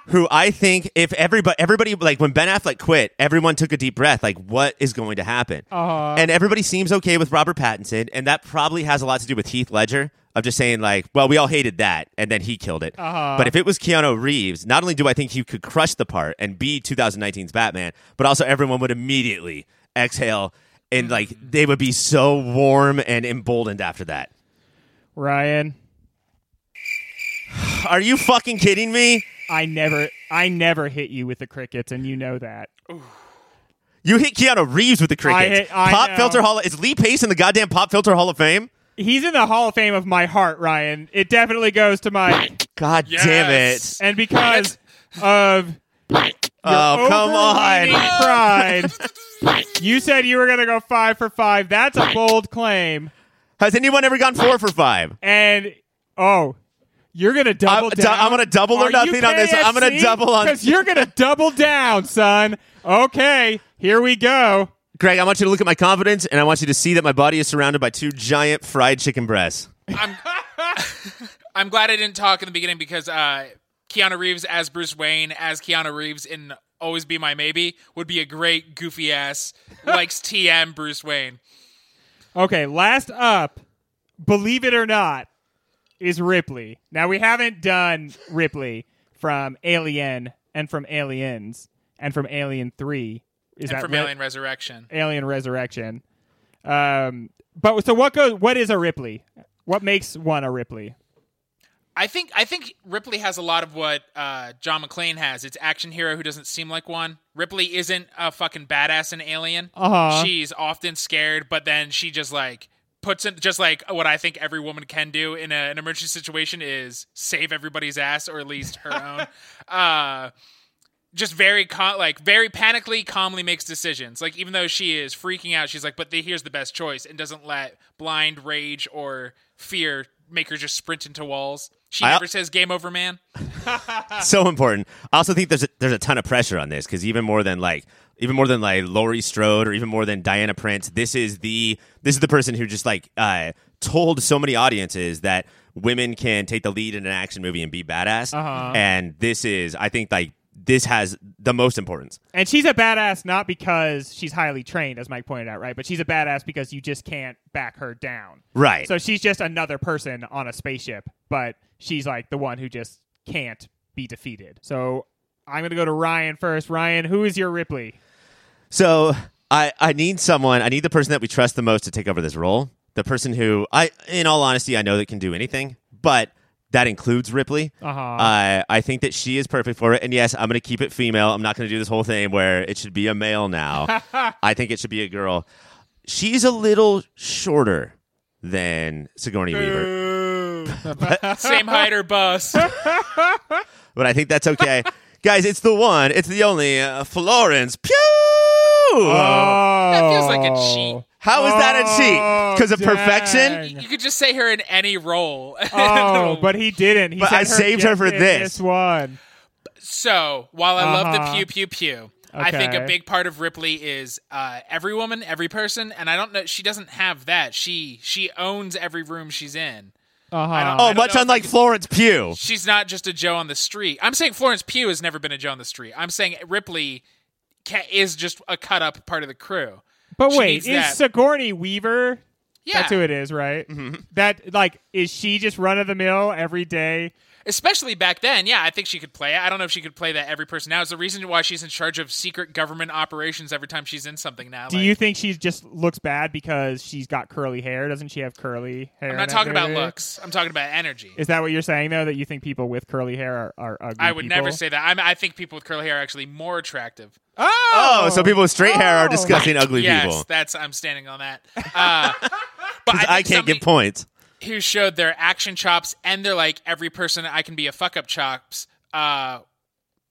who I think if everybody everybody like when Ben Affleck quit, everyone took a deep breath. Like, what is going to happen? Uh-huh. And everybody seems okay with Robert Pattinson, and that probably has a lot to do with Heath Ledger of just saying like, well, we all hated that, and then he killed it. Uh-huh. But if it was Keanu Reeves, not only do I think he could crush the part and be 2019's Batman, but also everyone would immediately exhale and like they would be so warm and emboldened after that. Ryan, Are you fucking kidding me? I never, I never hit you with the crickets, and you know that. You hit Keanu Reeves with the crickets. hit- I Pop know. Filter Hall is Lee Pace in the goddamn Pop Filter Hall of Fame? He's in the Hall of Fame of my heart, Ryan. It definitely goes to my, God damn it. And because of Oh, come on. pride, you said you were going to go five for five. That's a bold claim, Has anyone ever gone four for five? and oh. You're gonna double I'm- down. du- I'm gonna double or nothing on this. I'm gonna double on- because you're gonna double down, son. Okay, here we go. Greg, I want you to look at my confidence and I want you to see that my body is surrounded by two giant fried chicken breasts. I'm I'm glad I didn't talk in the beginning because uh, Keanu Reeves as Bruce Wayne as Keanu Reeves in Always Be My Maybe would be a great goofy ass likes TM Bruce Wayne. Okay, last up, believe it or not, is Ripley. Now we haven't done Ripley from Alien and from Aliens and from Alien Three. Is and that from Re- Alien Resurrection. Alien Resurrection? Um, but so what goes? What is a Ripley? What makes one a Ripley? I think I think Ripley has a lot of what uh, John McClane has. It's action hero who doesn't seem like one. Ripley isn't a fucking badass and Alien. Uh-huh. She's often scared, but then she just like puts in just like what I think every woman can do in a, an emergency situation is save everybody's ass or at least her own. Uh, just very cal- like very panically calmly makes decisions like even though she is freaking out she's like but the, here's the best choice and doesn't let blind rage or fear make her just sprint into walls she I- never says game over man so important. I also think there's a, there's a ton of pressure on this because even more than like even more than like Laurie Strode or even more than Diana Prince, this is the this is the person who just like uh, told so many audiences that women can take the lead in an action movie and be badass. Uh-huh. And this is, I think, like this has the most importance. And she's a badass not because she's highly trained, as Mike pointed out, right? But she's a badass because you just can't back her down. Right. So she's just another person on a spaceship, but she's like the one who just can't be defeated. So I'm going to go to Ryan first. Ryan, who is your Ripley? So I I need someone. I need the person that we trust the most to take over this role. The person who I, in all honesty, I know that can do anything, but that includes Ripley. Uh-huh. I I think that she is perfect for it. And yes, I'm going to keep it female. I'm not going to do this whole thing where it should be a male now. I think it should be a girl. She's a little shorter than Sigourney Weaver, same height or bust but I think that's okay. Guys, it's the one, it's the only uh, Florence Pugh. Oh. That feels like a cheat. How is that a cheat? Oh, Because of dang. perfection? you could just say her in any role Oh, but he didn't. He But said I her saved her for in this. one. So while I love Uh-huh. the pew pew pew, I think a big part of Ripley is uh, every woman, every person, and I don't know. She doesn't have that. She she owns every room she's in. Uh-huh. Oh, much unlike I Florence Pugh. She's not just a Joe on the street. I'm saying Florence Pugh has never been a Joe on the street. I'm saying Ripley ca- is just a cut up part of the crew. But She wait, is that. Sigourney Weaver? Yeah, That's who it is, right? Mm-hmm. That like is she just run of the mill every day? especially back then. Yeah, I think she could play it. I don't know if she could play that every person now. Is the reason why she's in charge of secret government operations every time she's in something now. Do Like, you think she just looks bad because she's got curly hair? Doesn't she have curly hair? I'm not talking about looks. I'm talking about energy. Is that what you're saying though? That you think people with curly hair are, are ugly? I would never say that. I'm, I think people with curly hair are actually more attractive. Oh, Oh, so people with straight hair are Oh. discussing ugly yes, people. that's I'm standing on that. Uh, but 'Cause I, I, can't get points. who showed their action chops and their like every person I can be a fuck up chops uh,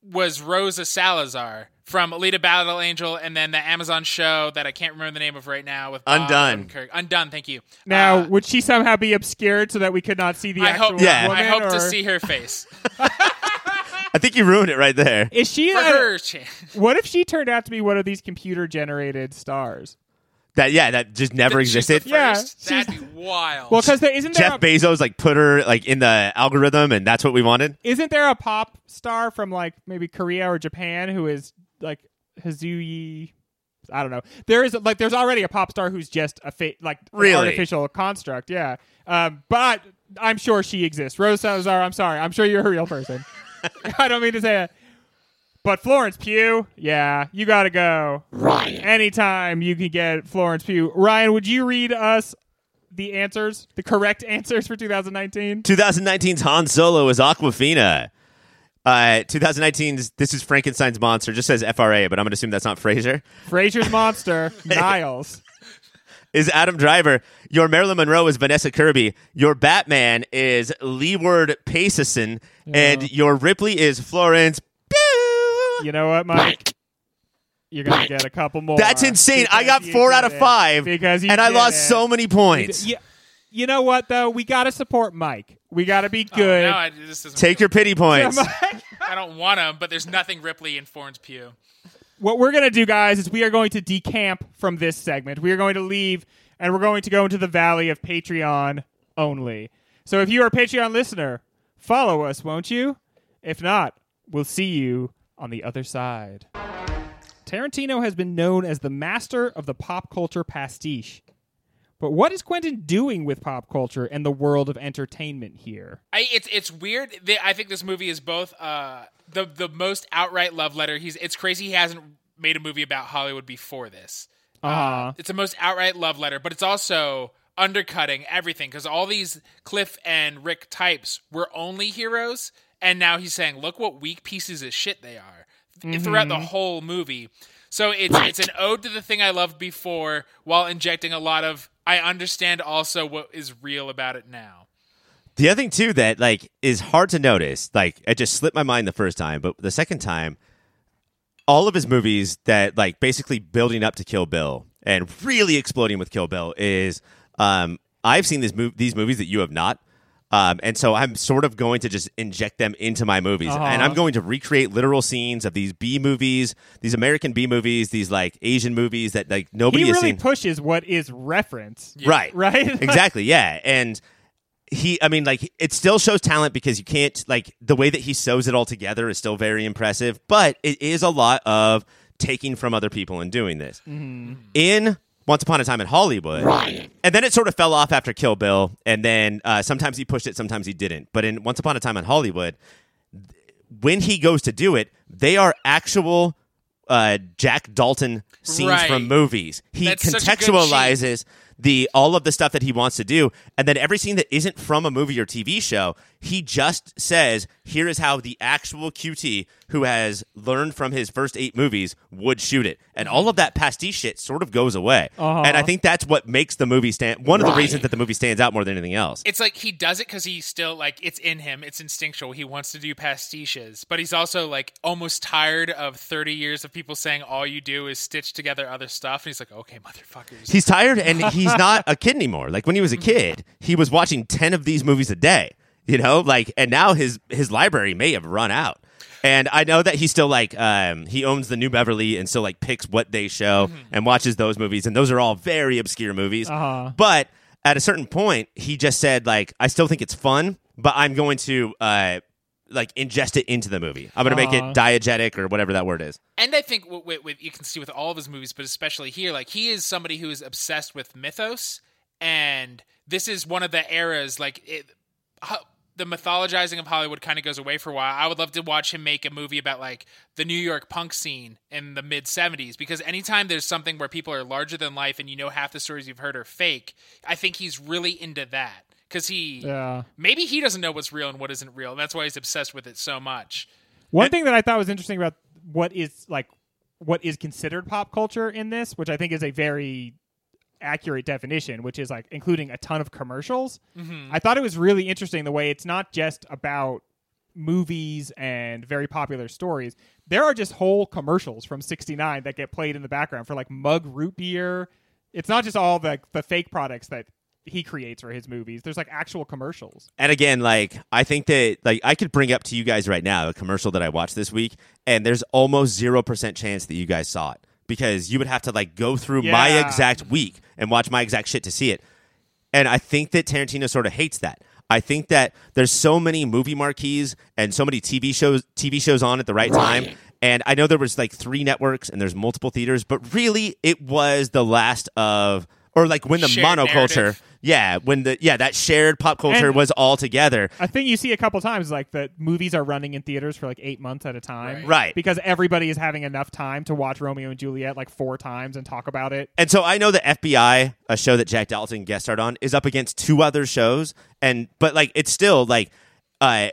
was Rosa Salazar from Alita Battle Angel and then the Amazon show that I can't remember the name of right now with Bob Undone. Odenkirk. Undone, thank you. Now, Uh, would she somehow be obscured so that we could not see the I actual hope, Yeah. woman? I hope or- to see her face. I think you ruined it right there. Is she? For a- her, cha- What if she turned out to be one of these computer-generated stars? That yeah, that just never she's the existed. Yeah, she's- that'd be wild. Well, because there isn't there Jeff a, Bezos like put her like in the algorithm, and that's what we wanted. isn't there a pop star from like maybe Korea or Japan who is like Hazuyi? I don't know. There is like there's already a pop star who's just a fa- like Really? artificial construct. Yeah, um, but I'm sure she exists. Rosa Salazar. I'm sorry. I'm sure you're a real person. I don't mean to say that. But Florence Pugh, yeah, you got to go. Ryan. Anytime you can get Florence Pugh. Ryan, would you read us the answers, the correct answers for 2019? 2019's Han Solo is Awkwafina. Uh, 2019's This is Frankenstein's Monster just says FRA, but I'm gonna assume that's not Fraser. Fraser's Monster, Niles. Is Adam Driver. Your Marilyn Monroe is Vanessa Kirby. Your Batman is Leeward Pacison, and your Ripley is Florence. Pugh. You know what, Mike? You're gonna get a couple more. That's insane. I got four out of five, because and I lost it. so many points. You, you know what though? We gotta support Mike. We gotta be Oh, good. no, I, Take your pity points. I don't want them, but there's nothing Ripley in Florence Pugh. what we're going to do, guys, is we are going to decamp from this segment. We are going to leave and we're going to go into the valley of Patreon only. So if you are a Patreon listener, follow us, won't you? If not, we'll see you on the other side. Tarantino has been known as the master of the pop culture pastiche. But what is Quentin doing with pop culture and the world of entertainment here? I, it's it's weird. I think this movie is both uh, the the most outright love letter. He's it's crazy he hasn't made a movie about Hollywood before this. Uh-huh. It's the most outright love letter, but it's also undercutting everything because all these Cliff and Rick types were only heroes, and now he's saying, "Look what weak pieces of shit they are." Throughout the mm-hmm. whole movie, so it's it's an ode to the thing I loved before, while injecting a lot of I understand also what is real about it now. The other thing too that like is hard to notice, like it just slipped my mind the first time, but the second time, all of his movies that like basically building up to Kill Bill and really exploding with Kill Bill is um I've seen these mov- these movies that you have not. Um, and so I'm sort of going to just inject them into my movies, Uh-huh. and I'm going to recreate literal scenes of these B movies, these American B movies, these like Asian movies that like nobody he has really seen. pushes what is reference. Right. Right? exactly. Yeah. And he, I mean, like, it still shows talent because you can't, like, the way that he sews it all together is still very impressive, but it is a lot of taking from other people and doing this. In Once Upon a Time in Hollywood, and then it sort of fell off after Kill Bill, and then uh, sometimes he pushed it, sometimes he didn't. But in Once Upon a Time in Hollywood, when he goes to do it, they are actual uh, Jack Dalton scenes Right. from movies. He That's such a good contextualizes the all of the stuff that he wants to do, and then every scene that isn't from a movie or TV show, he just says, "Here is how the actual QT who has learned from his first eight movies would shoot it," and all of that pastiche shit sort of goes away. Uh-huh. And I think that's what makes the movie stand. One of the reasons that the movie stands out more than anything else. it's like he does it because he's still like it's in him it's instinctual he wants to do pastiches but he's also like almost tired of 30 years of people saying all you do is stitch together other stuff and he's like okay motherfuckers He's tired and he's not a kid anymore. Like when he was a kid, he was watching 10 of these movies a day, you know? Like and now his his library may have run out. And I know that he still like um he owns the New Beverly and still like picks what they show and watches those movies and those are all very obscure movies. Uh-huh. But at a certain point, he just said like I still think it's fun, but I'm going to uh like ingest it into the movie. I'm going to make it diegetic or whatever that word is. and i think with, with, with you can see with all of his movies but especially here like he is somebody who is obsessed with mythos and this is one of the eras like it, ho- the mythologizing of hollywood kind of goes away for a while i would love to watch him make a movie about like the new york punk scene in the mid 70s because anytime there's something where people are larger than life and you know half the stories you've heard are fake i think he's really into that because he Yeah. maybe he doesn't know what's real and what isn't real and that's why he's obsessed with it so much One thing that I thought was interesting about what is like what is considered pop culture in this, which I think is a very accurate definition, which is like including a ton of commercials. Mm-hmm. I thought it was really interesting the way it's not just about movies and very popular stories. There are just whole commercials from 69 that get played in the background for like mug root beer. It's not just all the the fake products that he creates for his movies. There's like actual commercials. And again, like I think that like I could bring up to you guys right now a commercial that I watched this week, and there's almost zero percent chance that you guys saw it because you would have to like go through my exact week and watch my exact shit to see it. And I think that Tarantino sort of hates that. I think that there's so many movie marquees and so many TV shows TV shows on at the right, time. And I know there was like three networks and there's multiple theaters, but really it was the last of or like when the Shared monoculture narrative. yeah, when the yeah, that shared pop culture And- was all together. A thing you see a couple times like that movies are running in theaters for like eight months at a time, Right. Because everybody is having enough time to watch Romeo and Juliet like four times and talk about it. And so I know the FBI, a show that Jack Dalton guest starred on, is up against two other shows, and but like it's still like uh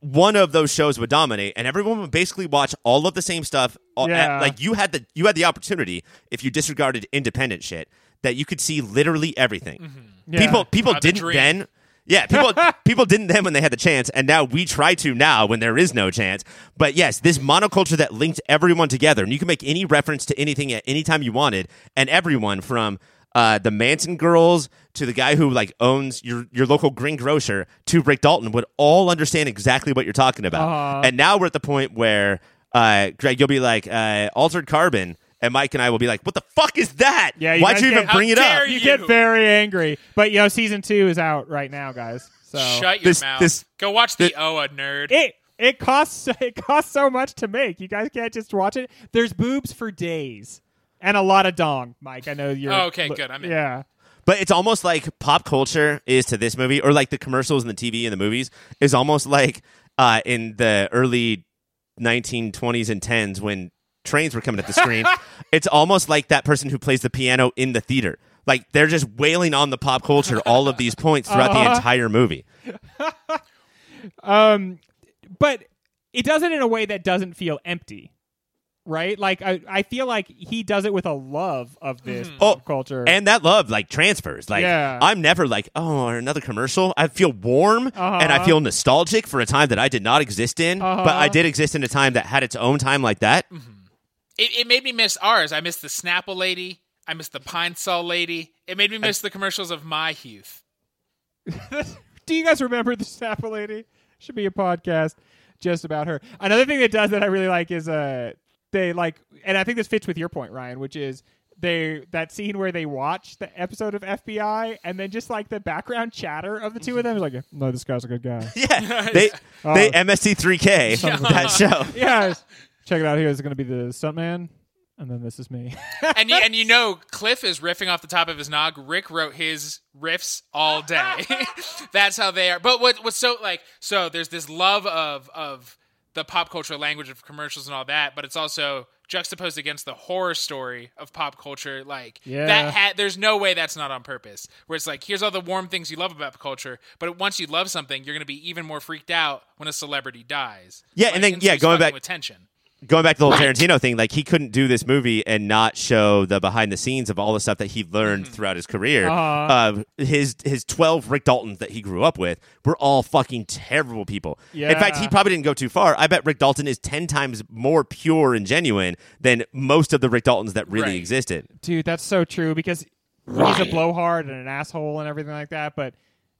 one of those shows would dominate, and everyone would basically watch all of the same stuff. all- Yeah. at- like you had the you had the opportunity if you disregarded independent shit that you could see literally everything. Yeah. People people the didn't dream. then. Yeah, people people didn't then when they had the chance, and now we try to now when there is no chance. But yes, this monoculture that linked everyone together, and you can make any reference to anything at any time you wanted, and everyone from uh, the Manson girls to the guy who like owns your your local green grocer to Rick Dalton would all understand exactly what you're talking about. Uh-huh. And now we're at the point where uh, Greg, you'll be like uh, altered carbon. And Mike and I will be like, "What the fuck is that? Yeah, you Why'd guys you even bring it up?" You you. get very angry, but you know season two is out right now, guys. So Shut your This- mouth. this- Go watch the this- Oa nerd. it it costs it costs so much to make. You guys can't just watch it. There's boobs for days and a lot of dong, Mike. I know you're Oh, okay, good. I'm in. Yeah. But it's almost like pop culture is to this movie, or like the commercials and the TV and the movies is almost like uh, in the early 1920s and 10s when trains were coming at the screen. it's almost like that person who plays the piano in the theater. Like they're just wailing on the pop culture all of these points throughout the Uh-huh. entire movie. Um, but it does it in a way that doesn't feel empty, right? Like I, I feel like he does it with a love of this Oh, pop culture. And that love like transfers. Like Yeah. I'm never like, oh, another commercial. I feel warm and I Uh-huh. feel nostalgic for a time that I did not exist in, but Uh-huh. I did exist in a time that had its own time like that. It, it made me miss ours. I missed the Snapple lady. I missed the Pine Sol lady. It made me miss the commercials of my youth. Do you guys remember the Snapple lady? Should be a podcast just about her. Another thing that does that I really like is uh they like and I think this fits with your point, Ryan, which is they that scene where they watch the episode of FBI and then just like the background chatter of the two of them is like, no, this guy's a good guy. Yeah, they Oh. they MST3K that show. yeah, check it out. Here is going to be the stuntman, and then this is me. and you, and you know, Cliff is riffing off the top of his nog. Rick wrote his riffs all day. That's how they are. But what what's so like so there's this love of of the pop culture language of commercials and all that, but it's also juxtaposed against the horror story of pop culture. Like Yeah. that ha- there's no way that's not on purpose. Where it's like here's all the warm things you love about pop culture, but once you love something, you're gonna be even more freaked out when a celebrity dies. Yeah, Like, and then- yeah, going back- with tension. Going back to the whole Tarantino thing, like he couldn't do this movie and not show the behind the scenes of all the stuff that he learned Mm-hmm. throughout his career. Uh-huh. Uh, his his twelve Rick Daltons that he grew up with were all fucking terrible people. In fact, he probably didn't go too far. I bet Rick Dalton is ten times more pure and genuine than most of the Rick Daltons that really Right. existed. Dude, that's so true because he's a blowhard and an asshole and everything like that, but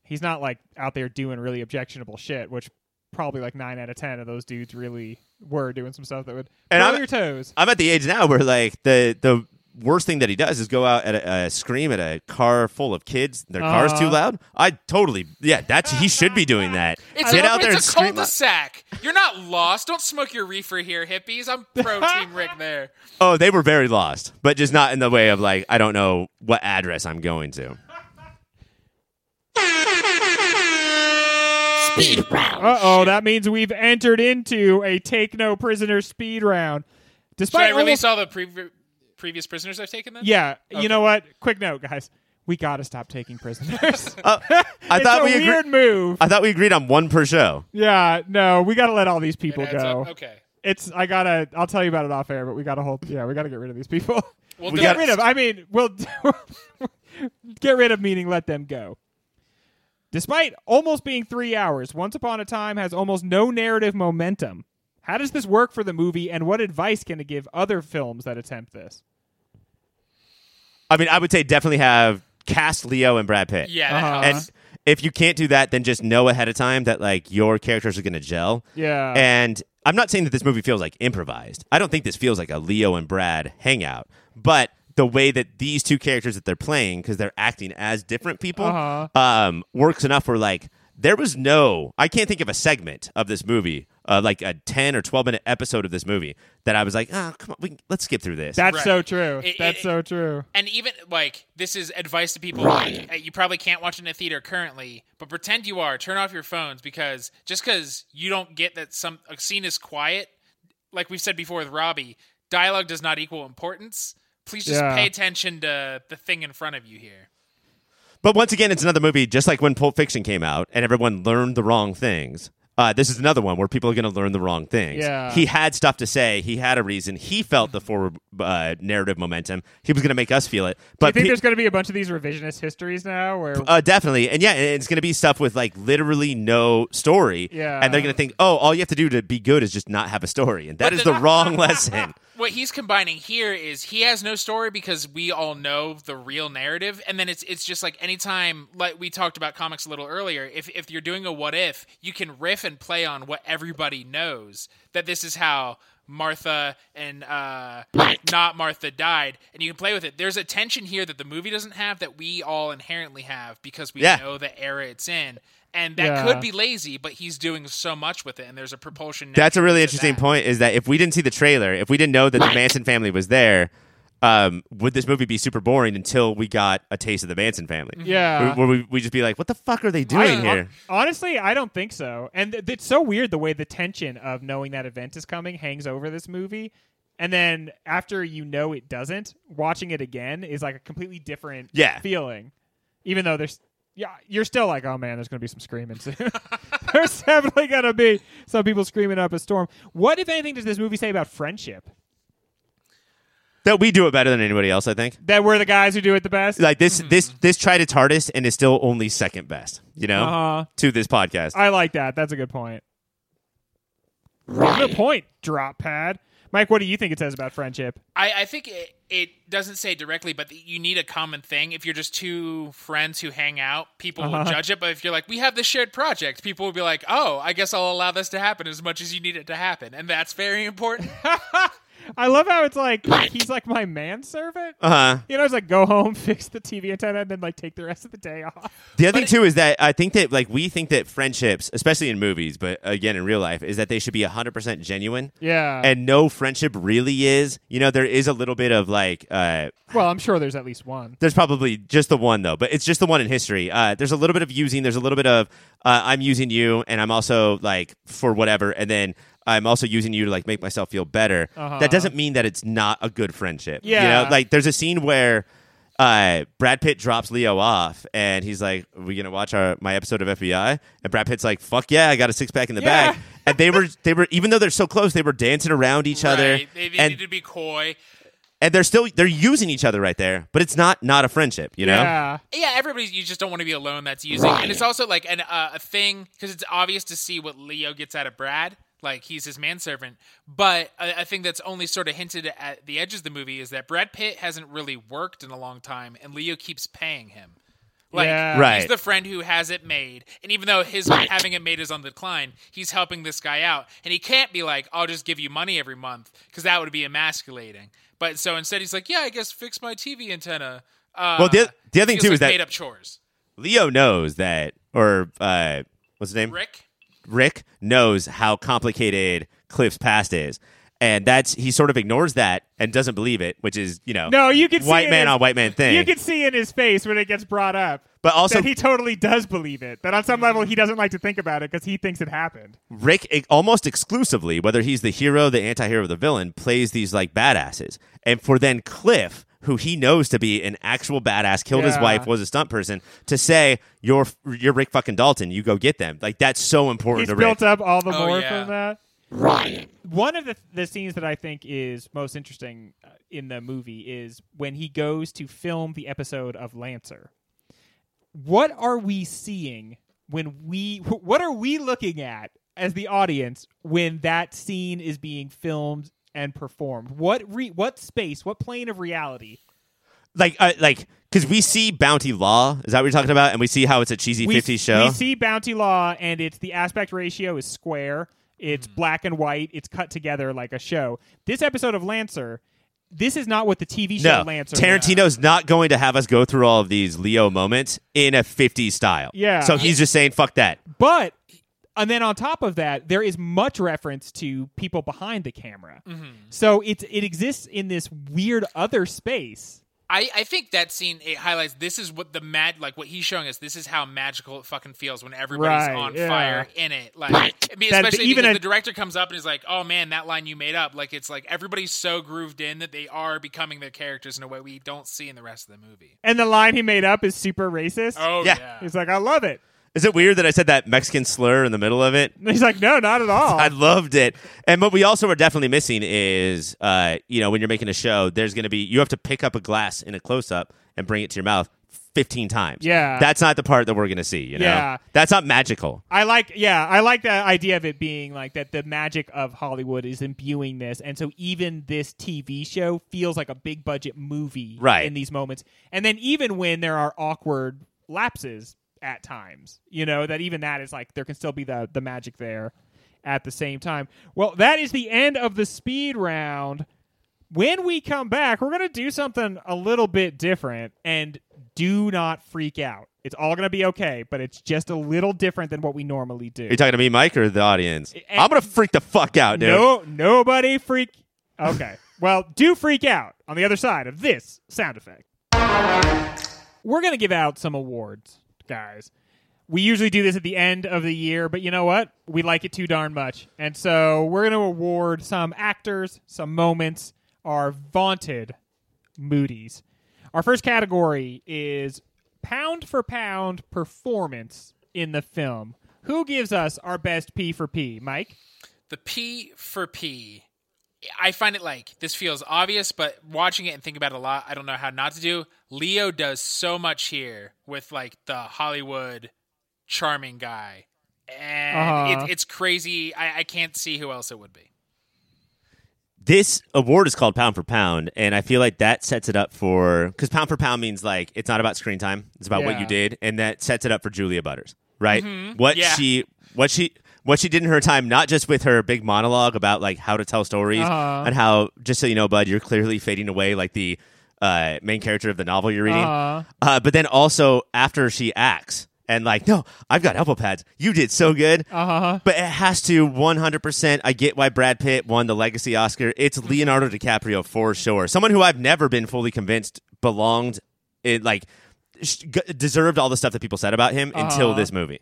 he's not like out there doing really objectionable shit, which probably like nine out of ten of those dudes really were doing some stuff that would And on your toes. I'm at the age now where like the the worst thing that he does is go out at a, uh, scream at a car full of kids. Their car's too Uh-huh. loud. I totally yeah. That's he should be doing that. It's Get a, out there and it's a scream. out- cul-de-sac. You're not lost. Don't smoke your reefer here, hippies. I'm pro Team Rick there. Oh, they were very lost, but just not in the way of like I don't know what address I'm going to. Uh oh, that means we've entered into a take no prisoner speed round. Should Despite I release almost- all the pre- previous prisoners I've taken then? yeah, Okay. you know what? Quick note, guys. We gotta stop taking prisoners. Uh, I it's thought a we agreed. weird move. I thought we agreed on one per show. yeah, no, we gotta let all these people go. up? Okay. It's I gotta. I'll tell you about it off air, but we gotta hold. Yeah, we gotta get rid of these people. Well, We get got- rid of. I mean, we'll get rid of meaning let them go. Despite almost being three hours, Once Upon a Time has almost no narrative momentum. How does this work for the movie, and what advice can it give other films that attempt this? I mean, I would say definitely have cast Leo and Brad Pitt. Yeah. that Uh-huh. And if you can't do that, then just know ahead of time that like your characters are going to gel. Yeah. And I'm not saying that this movie feels like improvised. I don't think this feels like a Leo and Brad hangout. But the way that these two characters that they're playing, because they're acting as different people, Uh-huh. um, works enough where like there was no I can't think of a segment of this movie, uh, like a ten or twelve minute episode of this movie that I was like, oh come on, we, can- let's skip through this. That's Right. so true. It- That's it- so true. And even like this is advice to people like uh, you probably can't watch in a theater currently, but pretend you are. Turn off your phones because just because you don't get that some a scene is quiet, like we've said before with Robbie, dialogue does not equal importance. Please just Yeah. pay attention to the thing in front of you here. But once again, it's another movie, just like when Pulp Fiction came out and everyone learned the wrong things. Uh, this is another one where people are going to learn the wrong things. Yeah. He had stuff to say. He had a reason. He felt the forward uh, narrative momentum. He was going to make us feel it. Do you But think pe- there's going to be a bunch of these revisionist histories now, where uh, definitely, and yeah, it's going to be stuff with like literally no story. Yeah. and they're going to think, oh, all you have to do to be good is just not have a story, and that But is the- the wrong lesson. What he's combining here is he has no story because we all know the real narrative, and then it's it's just like anytime like we talked about comics a little earlier. If if you're doing a what if, you can riff and play on what everybody knows that this is how Martha and uh, not Martha died, and you can play with it. There's a tension here that the movie doesn't have that we all inherently have because we Yeah. know the era it's in. And that Yeah. could be lazy, but he's doing so much with it, and there's a propulsion. That's a really interesting that. point. Is that if we didn't see the trailer, if we didn't know that the Manson family was there, um, would this movie be super boring until we got a taste of the Manson family? Yeah. Where we we just be like, what the fuck are they doing I- here? Honestly, I don't think so. And th- it's so weird the way the tension of knowing that event is coming hangs over this movie. and then after you know it doesn't, watching it again is like a completely different Yeah. feeling. Even though there's yeah, you're still like, oh man, there's gonna be some screaming soon. there's definitely gonna be some people screaming up a storm. What if anything does this movie say about friendship? That we do it better than anybody else, I think. That we're the guys who do it the best. Like this, this, this tried its hardest and is still only second best. You know, Uh-huh. to this podcast. I like that. That's a good point. Good point. Drop pad. Mike, what do you think it says about friendship? I, I think it, it doesn't say directly, but you need a common thing. If you're just two friends who hang out, people will Uh-huh. judge it. But if you're like, we have this shared project, people will be like, oh, I guess I'll allow this to happen as much as you need it to happen. And that's very important. I love how it's like he's like my manservant. Uh huh. You know, it's like go home, fix the TV antenna, and then like take the rest of the day off. The other thing too is that I think that like we think that friendships, especially in movies, but again in real life, is that they should be hundred percent genuine. Yeah. And no friendship really is. You know, there is a little bit of like uh well, I'm sure there's at least one. There's probably just the one though, but it's just the one in history. Uh, there's a little bit of using. There's a little bit of uh, I'm using you, and I'm also like for whatever, and then I'm also using you to like make myself feel better. Uh-huh. That doesn't mean that it's not a good friendship. Yeah. you know, like there's a scene where. Uh, Brad Pitt drops Leo off, and he's like, "Are we gonna watch our my episode of FBI?" And Brad Pitt's like, "Fuck yeah, I got a six pack in the Yeah. bag." And they were they were even though they're so close, they were dancing around each other, They, they and need to be coy. and they're still they're using each other right there, but it's not not a friendship, you know? Yeah. Yeah, everybody, you just don't want to be alone that's using. And it's also like an, uh, a thing, because it's obvious to see what Leo gets out of Brad. Like, he's his manservant. But I, a thing that's only sort of hinted at the edges of the movie is that Brad Pitt hasn't really worked in a long time, and Leo keeps paying him. Like, Yeah. Right. he's the friend who has it made. And even though his having it made is on the decline, he's helping this guy out. And he can't be like, I'll just give you money every month, because that would be emasculating. But so instead, he's like, yeah, I guess fix my TV antenna. Uh, Well, the- the other thing, too, like is that- made up chores. Leo knows that, or uh, what's his name? Rick. Rick knows how complicated Cliff's past is, and that's he sort of ignores that and doesn't believe it, which is you know, No, you can see white it man in- on white man thing. You can see in his face when it gets brought up. But also- that he totally does believe it. That on some level he doesn't like to think about it because he thinks it happened. Rick almost exclusively, whether he's the hero, the anti-hero, the villain, plays these like badasses, and for then Cliff. Who he knows to be an actual badass, killed his wife, was a stunt person. To say you're you're Rick fucking Dalton, you go get them. Like that's so important He's to built Rick. up all the Oh, more yeah. from that. Ryan. One of the the scenes that I think is most interesting uh, in the movie is when he goes to film the episode of Lancer. What are we seeing when we what are we looking at as the audience when that scene is being filmed and performed? What re, what space, what plane of reality? like uh, like because we see Bounty Law. Is that what you're talking about? And we see how it's a cheesy we, 50s show. We see Bounty Law, and it's the aspect ratio is square. It's Mm. black and white. It's cut together like a show. This episode of Lancer, this is not what the TV show no, Lancer. Tarantino's not going to have us go through all of these Leo moments in a 50s style. Yeah. So he's just saying, fuck that. But and then on top of that, there is much reference to people behind the camera. Mm-hmm. So it's it exists in this weird other space. I, I think that scene it highlights this is what the mad like what he's showing us. This is how magical it fucking feels when everybody's Right, on yeah. fire in it. Like, I mean, That- especially even because a- the director comes up and is like, "Oh man, that line you made up." Like, it's like everybody's so grooved in that they are becoming their characters in a way we don't see in the rest of the movie. And the line he made up is super racist. Oh Yeah. yeah, He's like, I love it. Is it weird that I said that Mexican slur in the middle of it? He's like, no, not at all. I loved it. And what we also are definitely missing is, uh, you know, when you're making a show, there's going to be, you have to pick up a glass in a close up and bring it to your mouth 15 times. Yeah. That's not the part that we're going to see, you know? Yeah. That's not magical. I like, yeah, I like the idea of it being like that. The magic of Hollywood is imbuing this, and so even this TV show feels like a big budget movie, Right. In these moments, and then even when there are awkward lapses at times, you know that even that is like there can still be the the magic there at the same time. Well, that is the end of the speed round. When we come back, we're gonna do something a little bit different, and do not freak out. It's all gonna be okay, but it's just a little different than what we normally do. Are you talking to me, Mike, or the audience? Eh, I'm going to freak the fuck out, dude. No, nobody freak. Okay. well, do freak out on the other side of this sound effect. We're going to give out some awards, guys. we usually do this at the end of the year, but you know what? We like it too darn much. And so we're going to award some actors, some moments, our vaunted Moody's. Our first category is pound for pound performance in the film. Who gives us our best P for P? Mike? The P for P. I find it like this feels obvious, but watching it and thinking about it a lot, I don't know how not to do. Leo does so much here with like the Hollywood charming guy, and Uh-huh. it, it's crazy. I, I can't see who else it would be. this award is called pound for pound and i feel like that sets it up for because pound for pound means like it's not about screen time it's about what you did and that sets it up for julia butters right what Yeah. she what she what she did in her time not just with her big monologue about like how to tell stories Uh-huh. and how just so you know bud you're clearly fading away like the uh, main character of the novel you're reading Uh-huh. uh, but then also after she acts and like no i've got elbow pads you did so good Uh-huh. but it has to 100%. I get why Brad Pitt won the Legacy Oscar. It's Leonardo DiCaprio for sure. Someone who I've never been fully convinced belonged, it like sh- deserved all the stuff that people said about him until Uh-huh. this movie.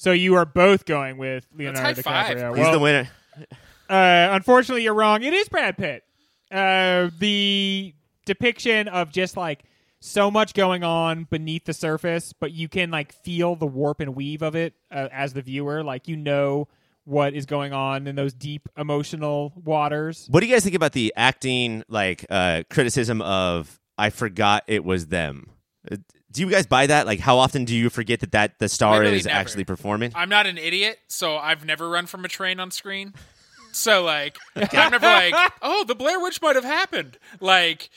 So you are both going with Leonardo high five. DiCaprio. He's Well, the winner. Uh, unfortunately, you're wrong. It is Brad Pitt. Uh, the depiction of just like so much going on beneath the surface, but you can like feel the warp and weave of it uh, as the viewer. Like you know what is going on in those deep emotional waters. What do you guys think about the acting like uh, criticism of I forgot it was them? Uh, Do you guys buy that? Like, how often do you forget that that the star Literally is never. actually performing? I'm not an idiot, so I've never run from a train on screen. So like, I'm never like, oh, the Blair Witch might have happened. Like,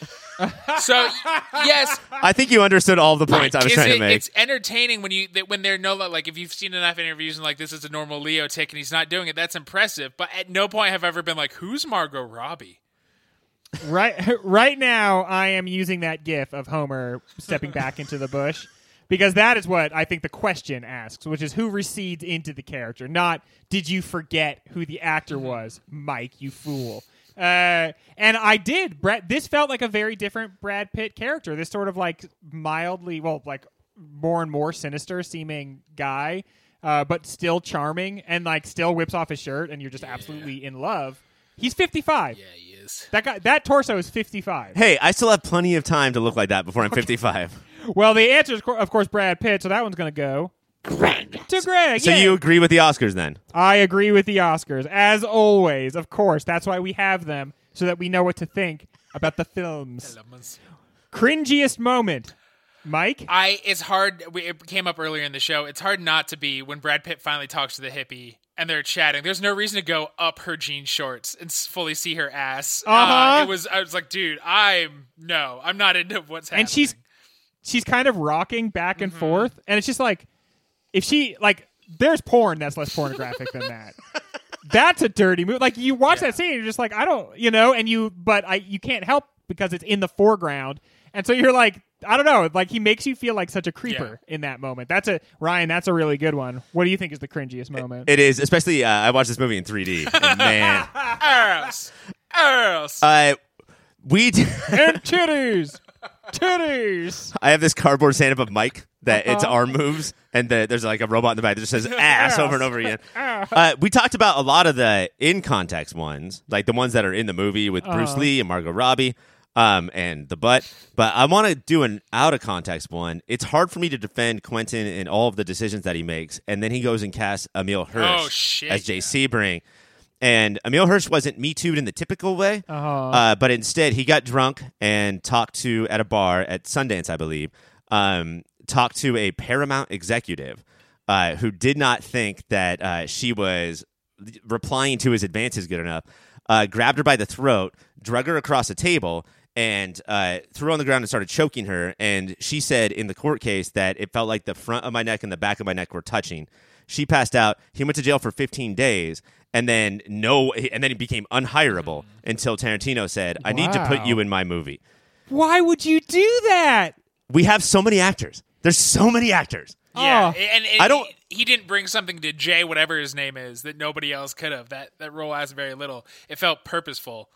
so yes, I think you understood all the points I was trying it- to make. It's entertaining when you that when they're no like if you've seen enough interviews and like this is a normal Leo tick and he's not doing it. That's impressive. But at no point have I ever been like, who's Margot Robbie? Right, right now, I am using that GIF of Homer stepping back into the bush. Because that is what I think the question asks, which is who recedes into the character, not did you forget who the actor was, Mike, you fool. Uh, and I did. Brad, this felt like a very different Brad Pitt character. This sort of like mildly, well, like more and more sinister seeming guy, uh, but still charming and like still whips off his shirt, and you're just absolutely in love. He's 55. Yeah, he is. That guy, that torso is 55. hey, I still have plenty of time to look like that before I'm 55. Well, the answer is, co- of course, Brad Pitt. So that one's going to go Greg. to Greg. So yeah. you agree with the Oscars then? I agree with the Oscars, as always. Of course, that's why we have them so that we know what to think about the films. Cringiest moment, Mike. I it's hard. We, it came up earlier in the show. It's hard not to be when Brad Pitt finally talks to the hippie and they're chatting. There's no reason to go up her jean shorts and fully see her ass. Uh, Uh-huh. it was. I was like, dude, I'm no, I'm not into what's happening. and she's she's kind of rocking back and forth, and it's just like if she like there's porn that's less pornographic than that. That's a dirty move. Like you watch that scene, you're just like, I don't, you know, and you, but I, you can't help because it's in the foreground, and so you're like, I don't know, like he makes you feel like such a creeper in that moment. That's a Ryan. That's a really good one. What do you think is the cringiest moment? It is, especially uh, I watched this movie in 3D. And man, ass, ass. uh, we d- and titties, titties. I have this cardboard stand-up of Mike that its Uh-huh. arm moves, and the, there's like a robot in the back that just says ass over and over again. Uh, we talked about a lot of the in context ones, like the ones that are in the movie with Bruce Uh-huh. Lee and Margot Robbie. Um, and the butt, but I want to do an out of context one. It's hard for me to defend Quentin and all of the decisions that he makes, and then he goes and casts Emile Hirsch Oh, shit, as Jay Sebring. And Emile Hirsch wasn't me too'd in the typical way, Uh-huh. uh, but instead he got drunk and talked to at a bar at Sundance, I believe. Um, talked to a Paramount executive uh, who did not think that uh, she was replying to his advances good enough. Uh, grabbed her by the throat, drug her across a table, and uh, threw her on the ground and started choking her. And she said in the court case that it felt like the front of my neck and the back of my neck were touching. She passed out. He went to jail for 15 days, and then no, and then he became unhireable until Tarantino said, "I need to put you in my movie." Why would you do that? We have so many actors. There's so many actors. Yeah, Oh. and, and I don't- He, he didn't bring something to Jay, whatever his name is, that nobody else could have. That that role has very little. It felt purposeful.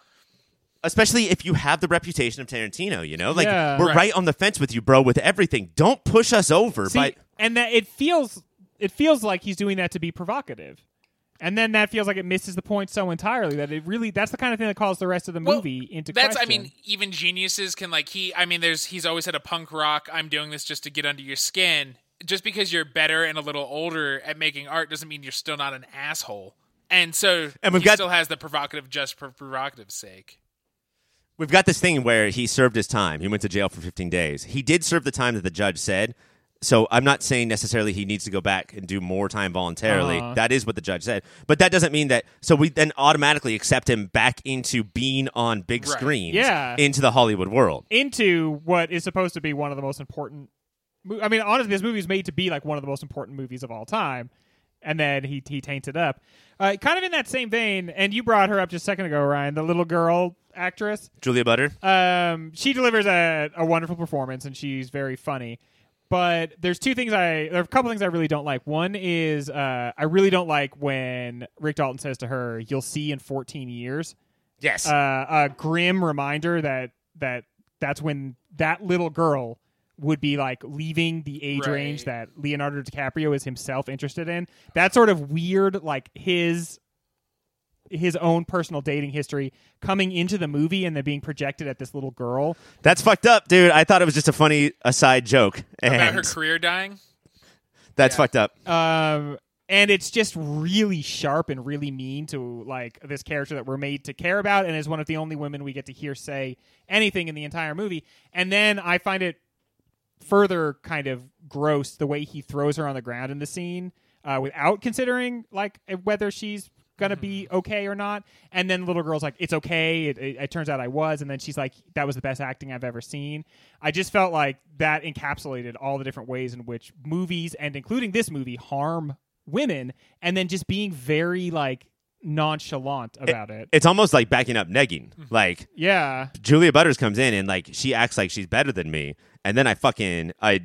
Especially if you have the reputation of Tarantino, you know, like Yeah. we're Right. right. on the fence with you, bro, with everything. Don't push us over. See, by and that it feels it feels like he's doing that to be provocative. And then that feels like it misses the point so entirely that it really that's the kind of thing that calls the rest of the Well, movie into That's question. I mean, even geniuses can like he. I mean, there's he's always had a punk rock. I'm doing this just to get under your skin. Just because you're better and a little older at making art doesn't mean you're still not an asshole. And so And we've he got- still has the provocative just for provocative's sake. We've got this thing where he served his time. He went to jail for 15 days. He did serve the time that the judge said. So I'm not saying necessarily he needs to go back and do more time voluntarily. Uh-huh. That is what the judge said. But that doesn't mean that. So we then automatically accept him back into being on big Right. screens, Yeah. into the Hollywood world. into what is supposed to be one of the most important. I mean, honestly, this movie is made to be like one of the most important movies of all time, and then he he taints it up. Uh, kind of in that same vein, and you brought her up just a second ago, Ryan, the little girl actress. Julia Butter. Um, she delivers a, a wonderful performance, and she's very funny. But there's two things I there are a couple things I really don't like. One is uh, I really don't like when Rick Dalton says to her, "You'll see in 14 years." Yes. uh, a grim reminder that that that's when that little girl would be like leaving the age Right. range that Leonardo DiCaprio is himself interested in. That sort of weird, like his his own personal dating history coming into the movie and then being projected at this little girl. That's fucked up, dude. I thought it was just a funny aside joke. About And her career dying. that's Yeah. fucked up. Um, and it's just really sharp and really mean to like this character that we're made to care about, and is one of the only women we get to hear say anything in the entire movie. And then I find it further kind of gross the way he throws her on the ground in the scene uh, without considering like whether she's gonna be okay or not. And then little girl's like, "It's okay." It, it, it turns out I was, and then she's like, "That was the best acting I've ever seen." I just felt like that encapsulated all the different ways in which movies and including this movie harm women, and then just being very like nonchalant about it. It's almost like backing up negging. Mm-hmm. Like yeah. Julia Butters comes in and like she acts like she's better than me, and then I fucking I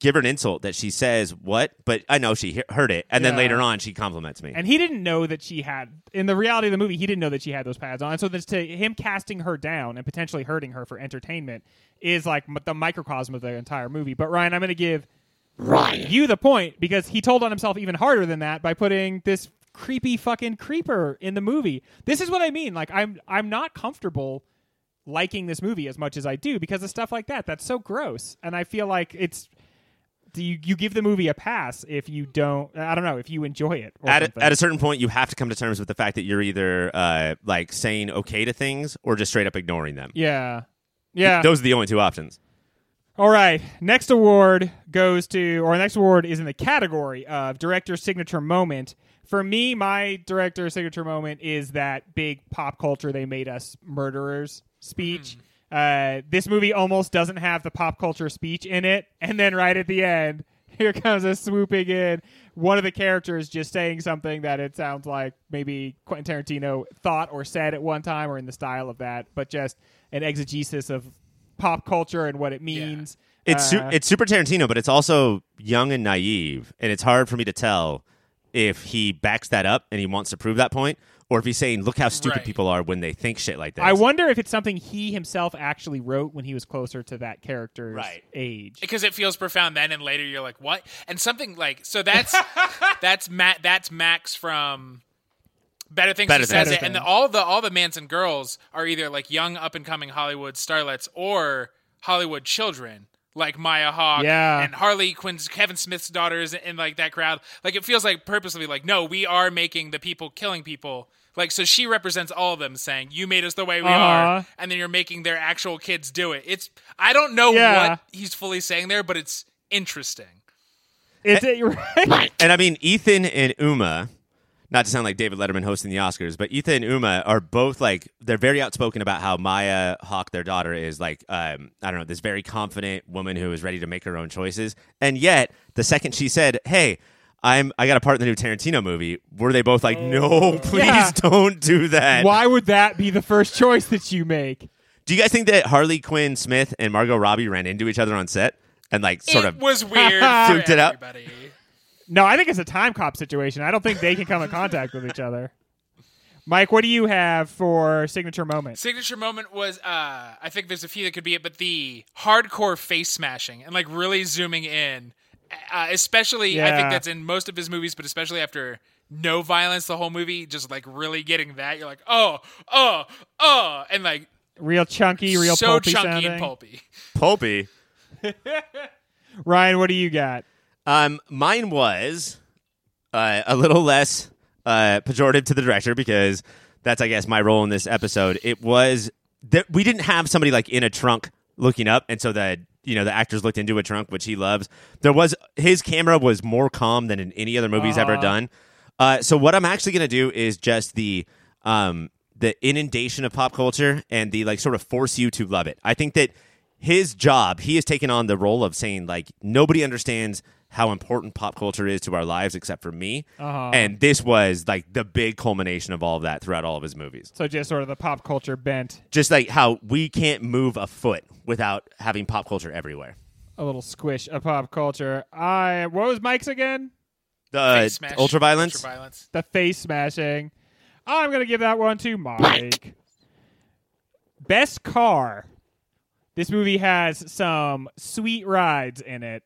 give her an insult that she says what, but I know she he- heard it, and then later on she compliments me. And he didn't know that she had, in the reality of the movie, he didn't know that she had those pads on. And so this, to him casting her down and potentially hurting her for entertainment is like m- the microcosm of the entire movie. But Ryan, I'm going to give Ryan. you the point because he told on himself even harder than that by putting this creepy fucking creeper in the movie. This is what I mean. Like I'm, I'm not comfortable liking this movie as much as I do because of stuff like that. That's so gross, and I feel like it's. Do you, you give the movie a pass if you don't? I don't know if you enjoy it. Or at something. a, at a certain point, you have to come to terms with the fact that you're either uh, like saying okay to things or just straight up ignoring them. Yeah. Yeah. Those are the only two options. All right. Next award goes to, or next award is in the category of director signature moment. For me, my director signature moment is that big pop culture they made us murderers speech. Uh, this movie almost doesn't have the pop culture speech in it, and then right at the end, here comes a swooping in one of the characters just saying something that it sounds like maybe Quentin Tarantino thought or said at one time or in the style of that, but just an exegesis of pop culture and what it means. It's su- Uh, it's super Tarantino, but it's also young and naive, and it's hard for me to tell if he backs that up and he wants to prove that point, or if he's saying, "Look how stupid Right. people are when they think shit like this." I wonder if it's something he himself actually wrote when he was closer to that character's Right. age. because it feels profound then and later you're like what and something like so that's that's matt that's max from better things Better he says Things. it and the, all the all the manson girls are either like young up and coming hollywood starlets or hollywood children like maya Hawke Yeah. and harley quinn's kevin smith's daughters and like that crowd like it feels like purposely like no we are making the people killing people like so she represents all of them saying you made us the way we Uh-huh. are and then you're making their actual kids do it it's i don't know Yeah. what he's fully saying there, but it's interesting. It's it, right? And I mean, Ethan and Uma, not to sound like David Letterman hosting the Oscars, but Ethan and Uma are both like they're very outspoken about how Maya Hawke, their daughter, is like um, I don't know this very confident woman who is ready to make her own choices. And yet, the second she said, "Hey." I'm. I got a part in the new Tarantino movie. Were they both like, "No, please Yeah. don't do that"? Why would that be the first choice that you make? Do you guys think that Harley Quinn Smith and Margot Robbie ran into each other on set and like sort it of was weird. Fluked for it out. Everybody. No, I think it's a time cop situation. I don't think they can come in contact with each other. Mike, what do you have for signature moment? Signature moment was uh I think there's a few that could be it, but the hardcore face smashing and like really zooming in uh, especially I think that's in most of his movies, but especially after no violence, the whole movie, just like really getting that, you're like, oh, oh, oh, and like Real chunky, real so pulpy chunky sounding. and pulpy. Pulpy. Ryan, what do you got? Um, mine was uh, a little less uh, pejorative to the director because that's, I guess, my role in this episode. It was that we didn't have somebody like in a trunk looking up, and so the you know the actors looked into a trunk, which he loves. There was his camera was more calm than in any other movie he's ever done. Uh, so what I'm actually gonna do is just the um the inundation of pop culture and the like sort of force you to love it. I think that his job, he has taken on the role of saying like nobody understands how important pop culture is to our lives except for me. Uh-huh. And this was like the big culmination of all of that throughout all of his movies. So just sort of the pop culture bent, Just like how we can't move a foot without having pop culture everywhere. a little squish of pop culture. I what was Mike's again? The Face smash, ultraviolence. ultraviolence. The face smashing. I'm gonna give that one to Mike. Best car. This movie has some sweet rides in it.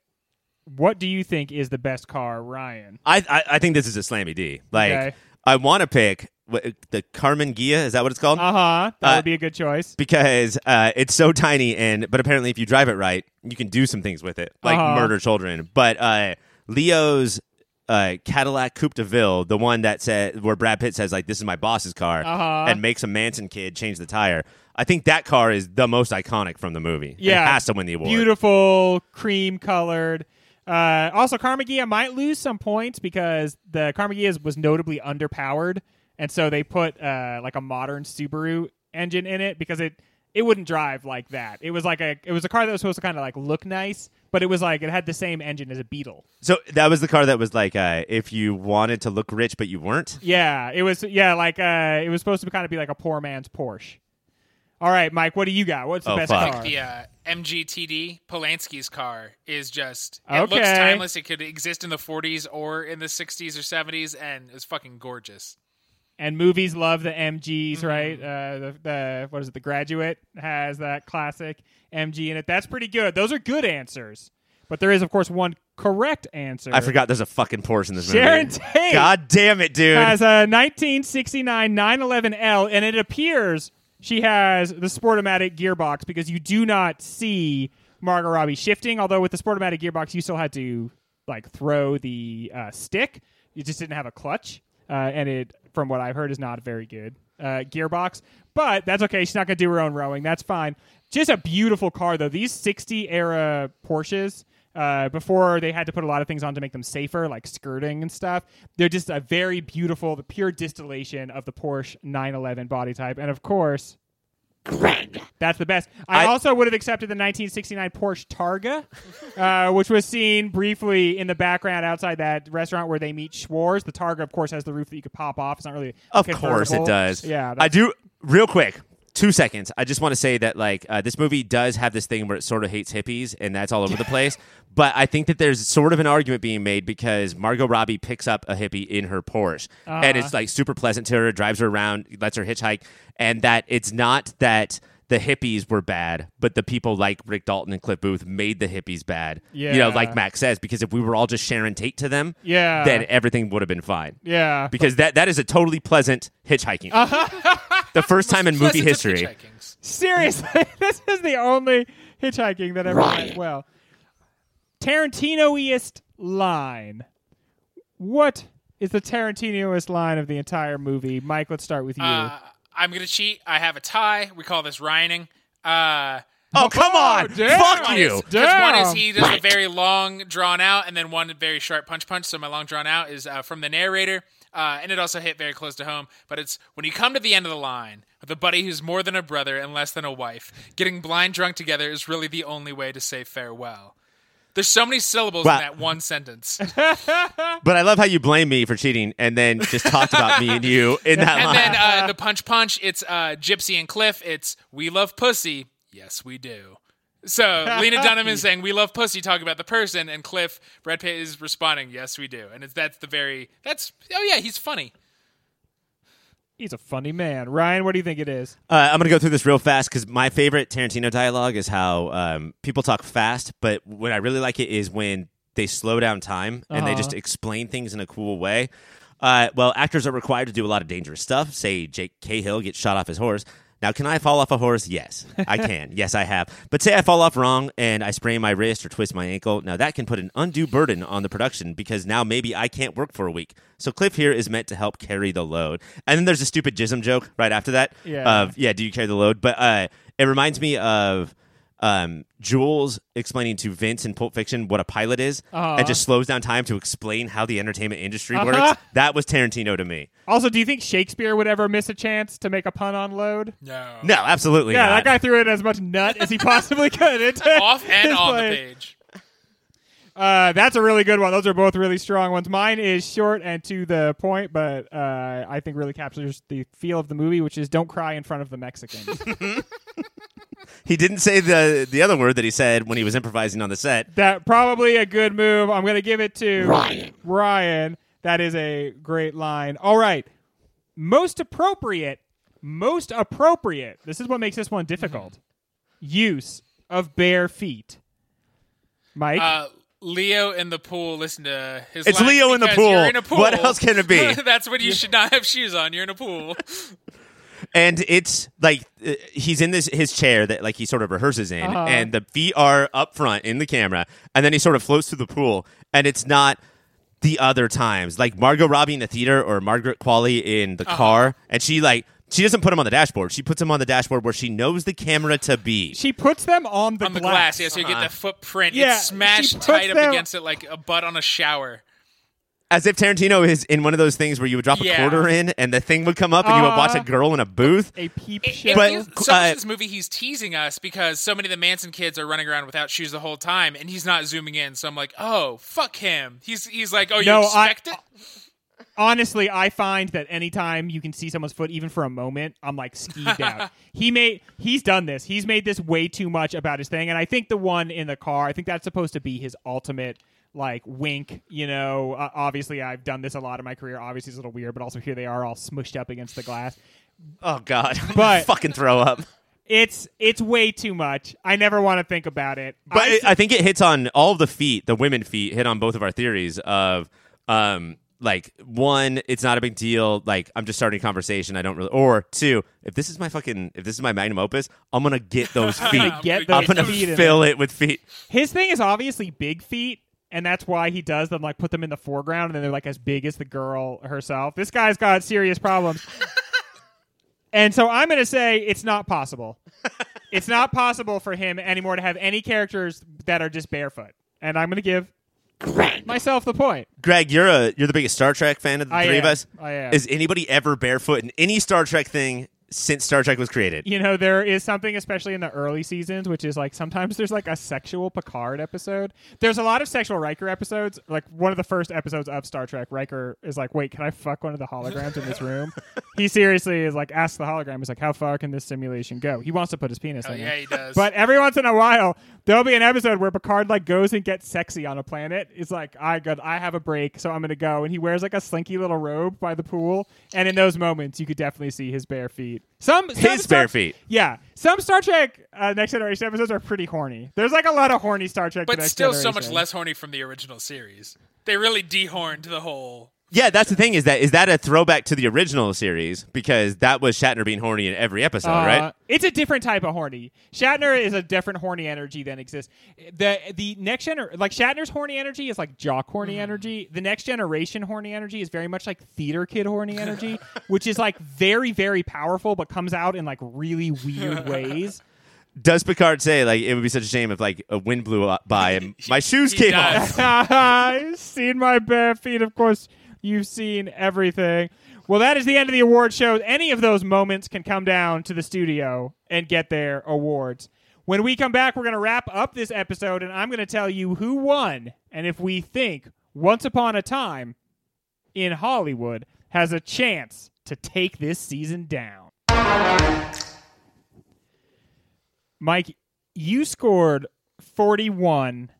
What do you think is the best car, Ryan? I, I I think this is a slammy D. Like Okay. I want to pick what, the Karmann Ghia. Is that what it's called? Uh huh. That Uh, would be a good choice. because uh, it's so tiny and but apparently if you drive it right you can do some things with it like Uh-huh. murder children but uh, leo's uh, cadillac coupe de ville the one that said where brad pitt says like this is my boss's car Uh-huh. and makes a manson kid change the tire i think that car is the most iconic from the movie Yeah. it has to win the award Beautiful, cream colored. Uh, also, Karmann Ghia might lose some points because the Karmann Ghia was notably underpowered, and so they put uh, like a modern Subaru engine in it because it it wouldn't drive like that. It was like a it was a car that was supposed to kind of like look nice, but it was like it had the same engine as a Beetle. so that was the car that was like uh, if you wanted to look rich but you weren't Yeah, it was. Yeah, like uh, it was supposed to kind of be like a poor man's Porsche. All right, Mike, what do you got? What's the Oh, best fuck. car? The uh, MGTD Polanski's car is just it looks timeless. It could exist in the 40s or in the 60s or 70s, and it's fucking gorgeous. and movies love the MGs, Mm-hmm. right? Uh, the, the what is it? The Graduate has that classic MG in it. That's pretty good. Those are good answers. But there is, of course, one correct answer. i forgot there's a fucking porsche in this Sharon movie Tate god damn it dude has a 1969 911L, and it appears she has the Sportomatic gearbox because you do not see Margot Robbie shifting. Although with the Sportomatic gearbox, you still had to like throw the uh, stick. You just didn't have a clutch, uh, and it, from what I've heard, is not very good uh, gearbox. But that's okay. She's not going to do her own rowing. That's fine. Just a beautiful car, though. These 60 era Porsches uh, before they had to put a lot of things on to make them safer, like skirting and stuff. They're just a very beautiful, the pure distillation of the Porsche 911 body type. And of course, Greg. that's the best. I, I- also would have accepted the 1969 Porsche Targa, uh, which was seen briefly in the background outside that restaurant where they meet Schwartz. The Targa, of course, has the roof that you could pop off. It's not really Of course it does. Yeah, I do. Real quick, two seconds. I just want to say that like uh, this movie does have this thing where it sort of hates hippies, and that's all over the place. But I think that there's sort of an argument being made because Margot Robbie picks up a hippie in her Porsche, and Uh-huh. it's like super pleasant to her, drives her around, lets her hitchhike, and that it's not that. The hippies were bad, but the people like Rick Dalton and Cliff Booth made the hippies bad. Yeah. You know, like Max says, because if we were all just Sharon Tate to them, Yeah. then everything would have been fine Yeah. because that that is a totally pleasant hitchhiking. the first time in movie Pleasant history. Seriously, this is the only hitchhiking that ever went well. Tarantinoiest line. What is the Tarantinoist line of the entire movie? Mike, let's start with you. Uh, I'm gonna cheat. I have a tie. We call this Ryaning. Uh, Oh come on! damn. Fuck you! is, 'cause one is he does a very long drawn out, and then one very short punch punch. So my long drawn out is uh, from the narrator, uh, and it also hit very close to home. But it's when you come to the end of the line with a buddy who's more than a brother and less than a wife. Getting blind drunk together is really the only way to say farewell. There's so many syllables Wow. in that one sentence. But I love how you blame me for cheating and then just talked about me and you in that And line. then uh, the punch punch, it's uh, Gypsy and Cliff. It's we love pussy. Yes, we do. So Lena Dunham is saying we love pussy, talking about the person, and Cliff Brad Pitt is responding, "Yes, we do." And it's that's the very that's oh yeah, he's funny. He's a funny man. Ryan, what do you think it is? Uh, I'm gonna go through this real fast because my favorite Tarantino dialogue is how um, people talk fast, but what I really like it is when they slow down time and they Uh-huh. just explain things in a cool way. Uh, well, actors are required to do a lot of dangerous stuff. Say Jake Cahill gets shot off his horse. Now, can I fall off a horse? Yes, I can. yes, I have. But say I fall off wrong and I sprain my wrist or twist my ankle. Now, that can put an undue burden on the production because now maybe I can't work for a week. So Cliff here is meant to help carry the load. And then there's a stupid jism joke right after that. Yeah. Of yeah, do you carry the load? But uh, it reminds me of um, Jules explaining to Vince in Pulp Fiction what a pilot is, Uh-huh. and just slows down time to explain how the entertainment industry Uh-huh. works. That was Tarantino to me. Also, do you think Shakespeare would ever miss a chance to make a pun on load? No. No, absolutely Yeah, not. that guy threw in as much nut as he possibly could. into Off and his on the page. Uh, that's a really good one. Those are both really strong ones. Mine is short and to the point, but uh, I think really captures the feel of the movie, which is "Don't cry in front of the Mexicans." He didn't say the the other word that he said when he was improvising on the set. that probably a good move. I'm going to give it to Ryan. Ryan. That is a great line. All right, most appropriate. Most appropriate. This is what makes this one difficult. Use of bare feet. Mike. Uh, Leo in the pool. Listen to his. It's Leo in the pool. You're in a pool. What else can it be? That's when you should not have shoes on. You're in a pool. And it's like uh, he's in this his chair that like he sort of rehearses in, Uh-huh. and the feet are up front in the camera, and then he sort of floats through the pool, and it's not the other times like Margot Robbie in the theater or Margaret Qualley in Uh-huh. the car, and she like she doesn't put him on the dashboard. She puts him on the dashboard where she knows the camera to be. she puts them on the on the glass. glass. Yeah, so you get the footprint. Yeah, it's smashed tight up them- against it like a butt on a shower. As if Tarantino is in one of those things where you would drop a quarter in, and the thing would come up, and you would watch a girl in a booth. a peep show. it But- feels- so much uh, of this movie, he's teasing us because so many of the Manson kids are running around without shoes the whole time, and he's not zooming in. So I'm like, oh, fuck him. He's he's like, oh, you No, I- expect it? honestly, I find that anytime you can see someone's foot, even for a moment, I'm like skeeved out. He made he's done this. He's made this way too much about his thing, and I think the one in the car, I think that's supposed to be his ultimate like wink. You know, uh, obviously I've done this a lot in my career. Obviously it's a little weird, but also here they are all smushed up against the glass. Oh God, But- fucking throw up. It's it's way too much. I never want to think about it. But I it, I think it hits on all the feet, the women feet hit on both of our theories of um like one, it's not a big deal. Like I'm just starting a conversation. I don't really. Or two, if this is my fucking, if this is my magnum opus, I'm gonna get those feet. gonna get I'm gonna feet in fill it with feet. His thing is obviously big feet, and that's why he does them. Like put them in the foreground, and then they're like as big as the girl herself. This guy's got serious problems, and so I'm going to say it's not possible. it's not possible for him anymore to have any characters that are just barefoot, and I'm going to give myself the point. Greg, you're a you're the biggest Star Trek fan of the I three am. of us. I am. Is anybody ever barefoot in any Star Trek thing since Star Trek was created? You know, there is something, especially in the early seasons, which is like sometimes there's like a sexual Picard episode. There's a lot of sexual Riker episodes. Like one of the first episodes of Star Trek, Riker is like, "Wait, can I fuck one of the holograms in this room?" he seriously is like, asks the hologram, he's like, how far can this simulation go?" He wants to put his penis Oh, in yeah, it. he does. But every once in a while, there'll be an episode where Picard like goes and gets sexy on a planet. It's like, I got, I have a break, so I'm gonna go, and he wears like a slinky little robe by the pool. And in those moments, you could definitely see his bare feet. Some some His Star- bare feet. Yeah, some Star Trek uh, Next Generation episodes are pretty horny. There's like a lot of horny Star Trek, but Next still so much less horny from the original series. They really dehorned the whole. Yeah, that's the thing. Is that is that a throwback to the original series because that was Shatner being horny in every episode, Uh, right? It's a different type of horny. Shatner is a different horny energy than exists. The the next generation, like Shatner's horny energy is like jock horny Mm-hmm. energy. The next generation horny energy is very much like theater kid horny energy, which is like very very powerful but comes out in like really weird ways. Does Picard say like it would be such a shame if like a wind blew up by and my shoes came does. off? I've seen my bare feet. Of course, you've seen everything. Well, that is the end of the award show. Any of those moments can come down to the studio and get their awards. When we come back, we're going to wrap up this episode, and I'm going to tell you who won and if we think Once Upon a Time in Hollywood has a chance to take this season down. Mike, you scored 41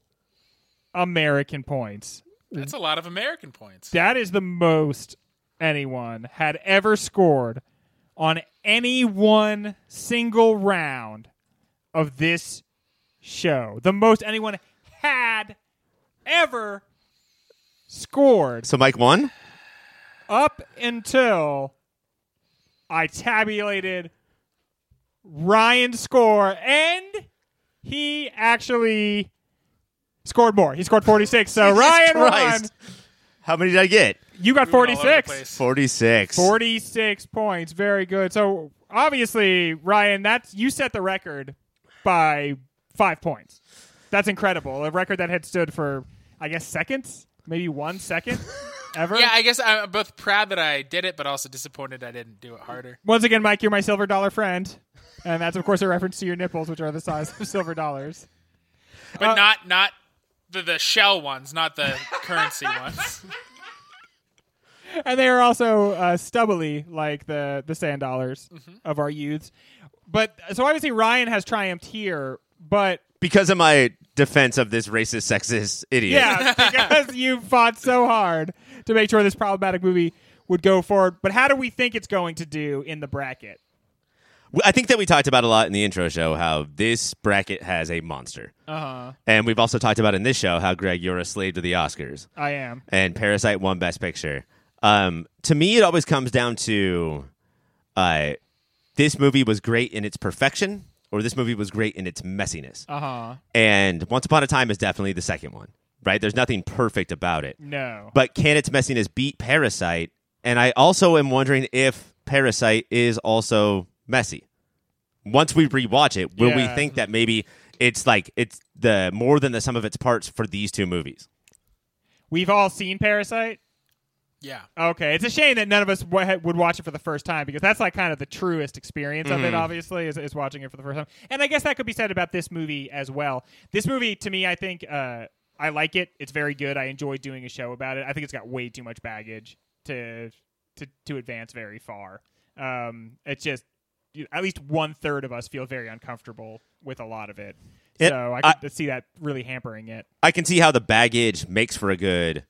American points. That's a lot of American points. That is the most anyone had ever scored on any one single round of this show. The most anyone had ever scored So Mike won. up until I tabulated Ryan's score, and he actually scored more. He scored 46. So Ryan won. How many did I get? You got We went all over the 46. place. Forty-six. 46 points. Very good. So obviously, Ryan, that's you set the record by five points. That's incredible. A record that had stood for, I guess, seconds, maybe one second ever. Yeah, I guess I'm both proud that I did it, but also disappointed I didn't do it harder. Once again, Mike, you're my silver dollar friend. And that's, of course, a reference to your nipples, which are the size of silver dollars. But Uh, not not the the shell ones, not the currency ones. And they are also uh, stubbly, like the, the sand dollars of our youths. But so obviously, Ryan has triumphed here, but because of my defense of this racist, sexist idiot. Yeah, because you fought so hard to make sure this problematic movie would go forward. But how do we think it's going to do in the bracket? I think that we talked about a lot in the intro show how this bracket has a monster. Uh huh. And we've also talked about in this show how, Greg, you're a slave to the Oscars. I am. and Parasite won Best Picture. Um, to me, it always comes down to uh, this movie was great in its perfection, or this movie was great in its messiness. Uh huh. And Once Upon a Time is definitely the second one, right? There's nothing perfect about it. No. But can its messiness beat Parasite? And I also am wondering if Parasite is also messy. Once we rewatch it, will we think that maybe it's like it's the more than the sum of its parts for these two movies? We've all seen Parasite. Yeah. Okay, it's a shame that none of us w- would watch it for the first time because that's like kind of the truest experience of it. Obviously, is, is watching it for the first time, and I guess that could be said about this movie as well. This movie, to me, I think uh, I like it. It's very good. I enjoy doing a show about it. I think it's got way too much baggage to to to advance very far. Um, it's just you- at least one third of us feel very uncomfortable with a lot of it. It- so I I- could see that really hampering it. I can see how the baggage makes for a good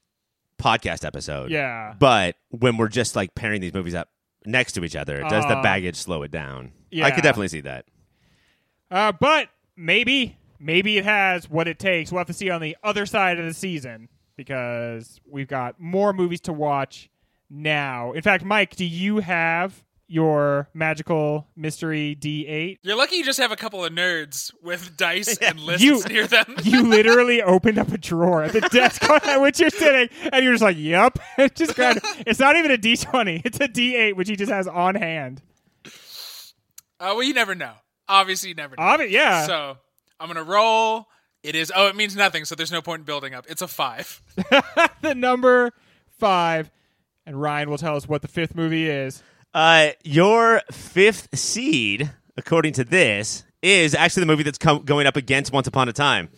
podcast episode. Yeah. But when we're just like pairing these movies up next to each other, does the Uh, baggage slow it down? Yeah. I could definitely see that. Uh, but maybe, maybe it has what it takes. We'll have to see on the other side of the season because we've got more movies to watch now. In fact, Mike, do you have your magical mystery D8? You're lucky you just have a couple of nerds with dice and lists You- near them. You literally opened up a drawer at the desk on which you're sitting, and you're just like, "Yep." Just grabbed. It's not even a D20; it's a D8, which he just has on hand. Uh, well, you never know. Obviously, you never know. Obvi- yeah. So I'm gonna roll. It is. Oh, it means nothing. So there's no point in building up. It's a five. the number five, and Ryan will tell us what the fifth movie is. Uh, your fifth seed, according to this, is actually the movie that's com- going up against Once Upon a Time.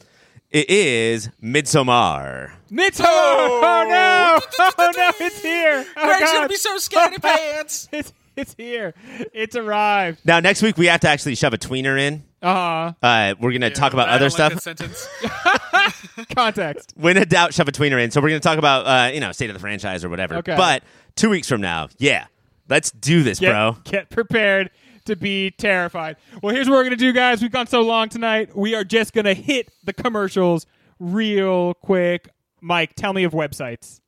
It is Midsommar. Mitto! Oh, no! Oh no! It's here! Oh Greg's gonna be so scared of pants. It's it's here! It's arrived. Now, next week we have to actually shove a tweener in. Uh-huh. Uh, we're going to talk about I other don't like stuff. that sentence. context. when in doubt, shove a tweener in. So we're going to talk about, uh, you know, state of the franchise or whatever. Okay. But two weeks from now, yeah, let's do this, Get, bro. get prepared to be terrified. Well, here's what we're gonna do, guys. We've gone so long tonight. We are just gonna hit the commercials real quick. Mike, tell me of websites.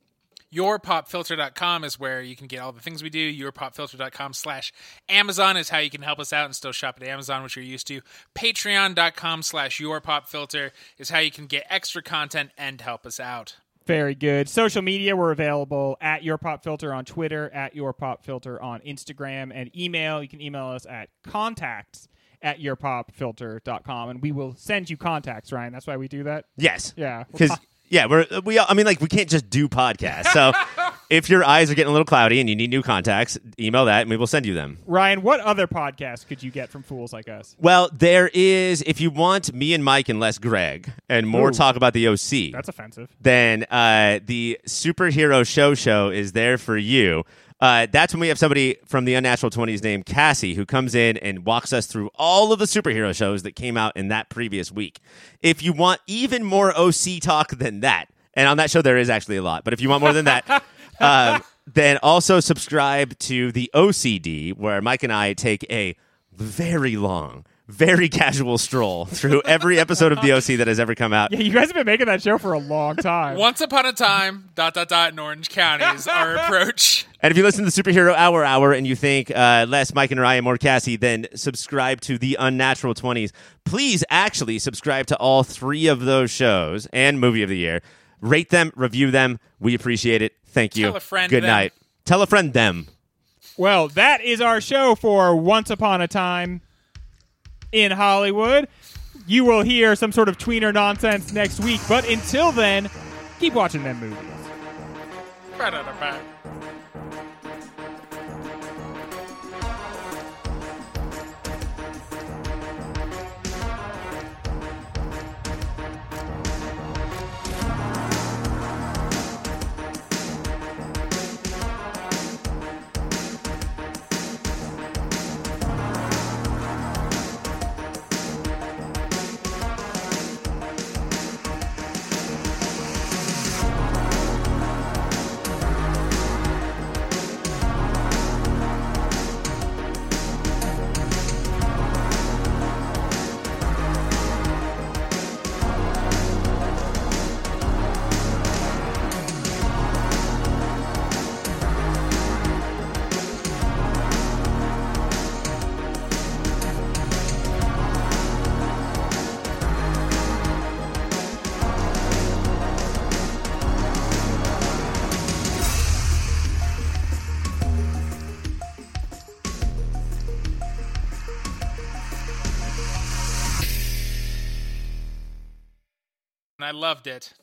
yourpopfilter.com is where you can get all the things we do yourpopfilter.com slash amazon is how you can help us out and still shop at amazon which you're used to patreon.com slash yourpopfilter is how you can get extra content and help us out Very good. Social media, we're available at Your Pop Filter on Twitter, at Your Pop Filter on Instagram, and email. You can email us at contacts at yourpopfilter.com, and we will send you contacts, Ryan. That's why we do that. Yes. Yeah. Because yeah, we're we. I mean, like we can't just do podcasts. So if your eyes are getting a little cloudy and you need new contacts, email that and we will send you them. Ryan, what other podcast could you get from fools like us? Well, there is. If you want me and Mike and less Greg and more Ooh. talk about the OC, That's offensive. then uh, the superhero show show is there for you. Uh, that's when we have somebody from the Unnatural 20s named Cassie who comes in and walks us through all of the superhero shows that came out in that previous week. If you want even more OC talk than that, and on that show there is actually a lot, but if you want more than that, um, then also subscribe to the OCD where Mike and I take a very long, very casual stroll through every episode of The OC that has ever come out. Yeah, you guys have been making that show for a long time. Once upon a time, dot dot dot in Orange County is our approach. And if you listen to the Superhero Hour Hour and you think uh, less Mike and Ryan, more Cassie, then subscribe to The Unnatural 20s. Please actually subscribe to all three of those shows and Movie of the Year. Rate them, review them. We appreciate it. Thank you. Tell a friend Good them. night. Tell a friend them. Well, that is our show for Once Upon a Time in Hollywood. You will hear some sort of tweener nonsense next week, but until then, keep watching them movies. Ba-da-da-ba. Loved it.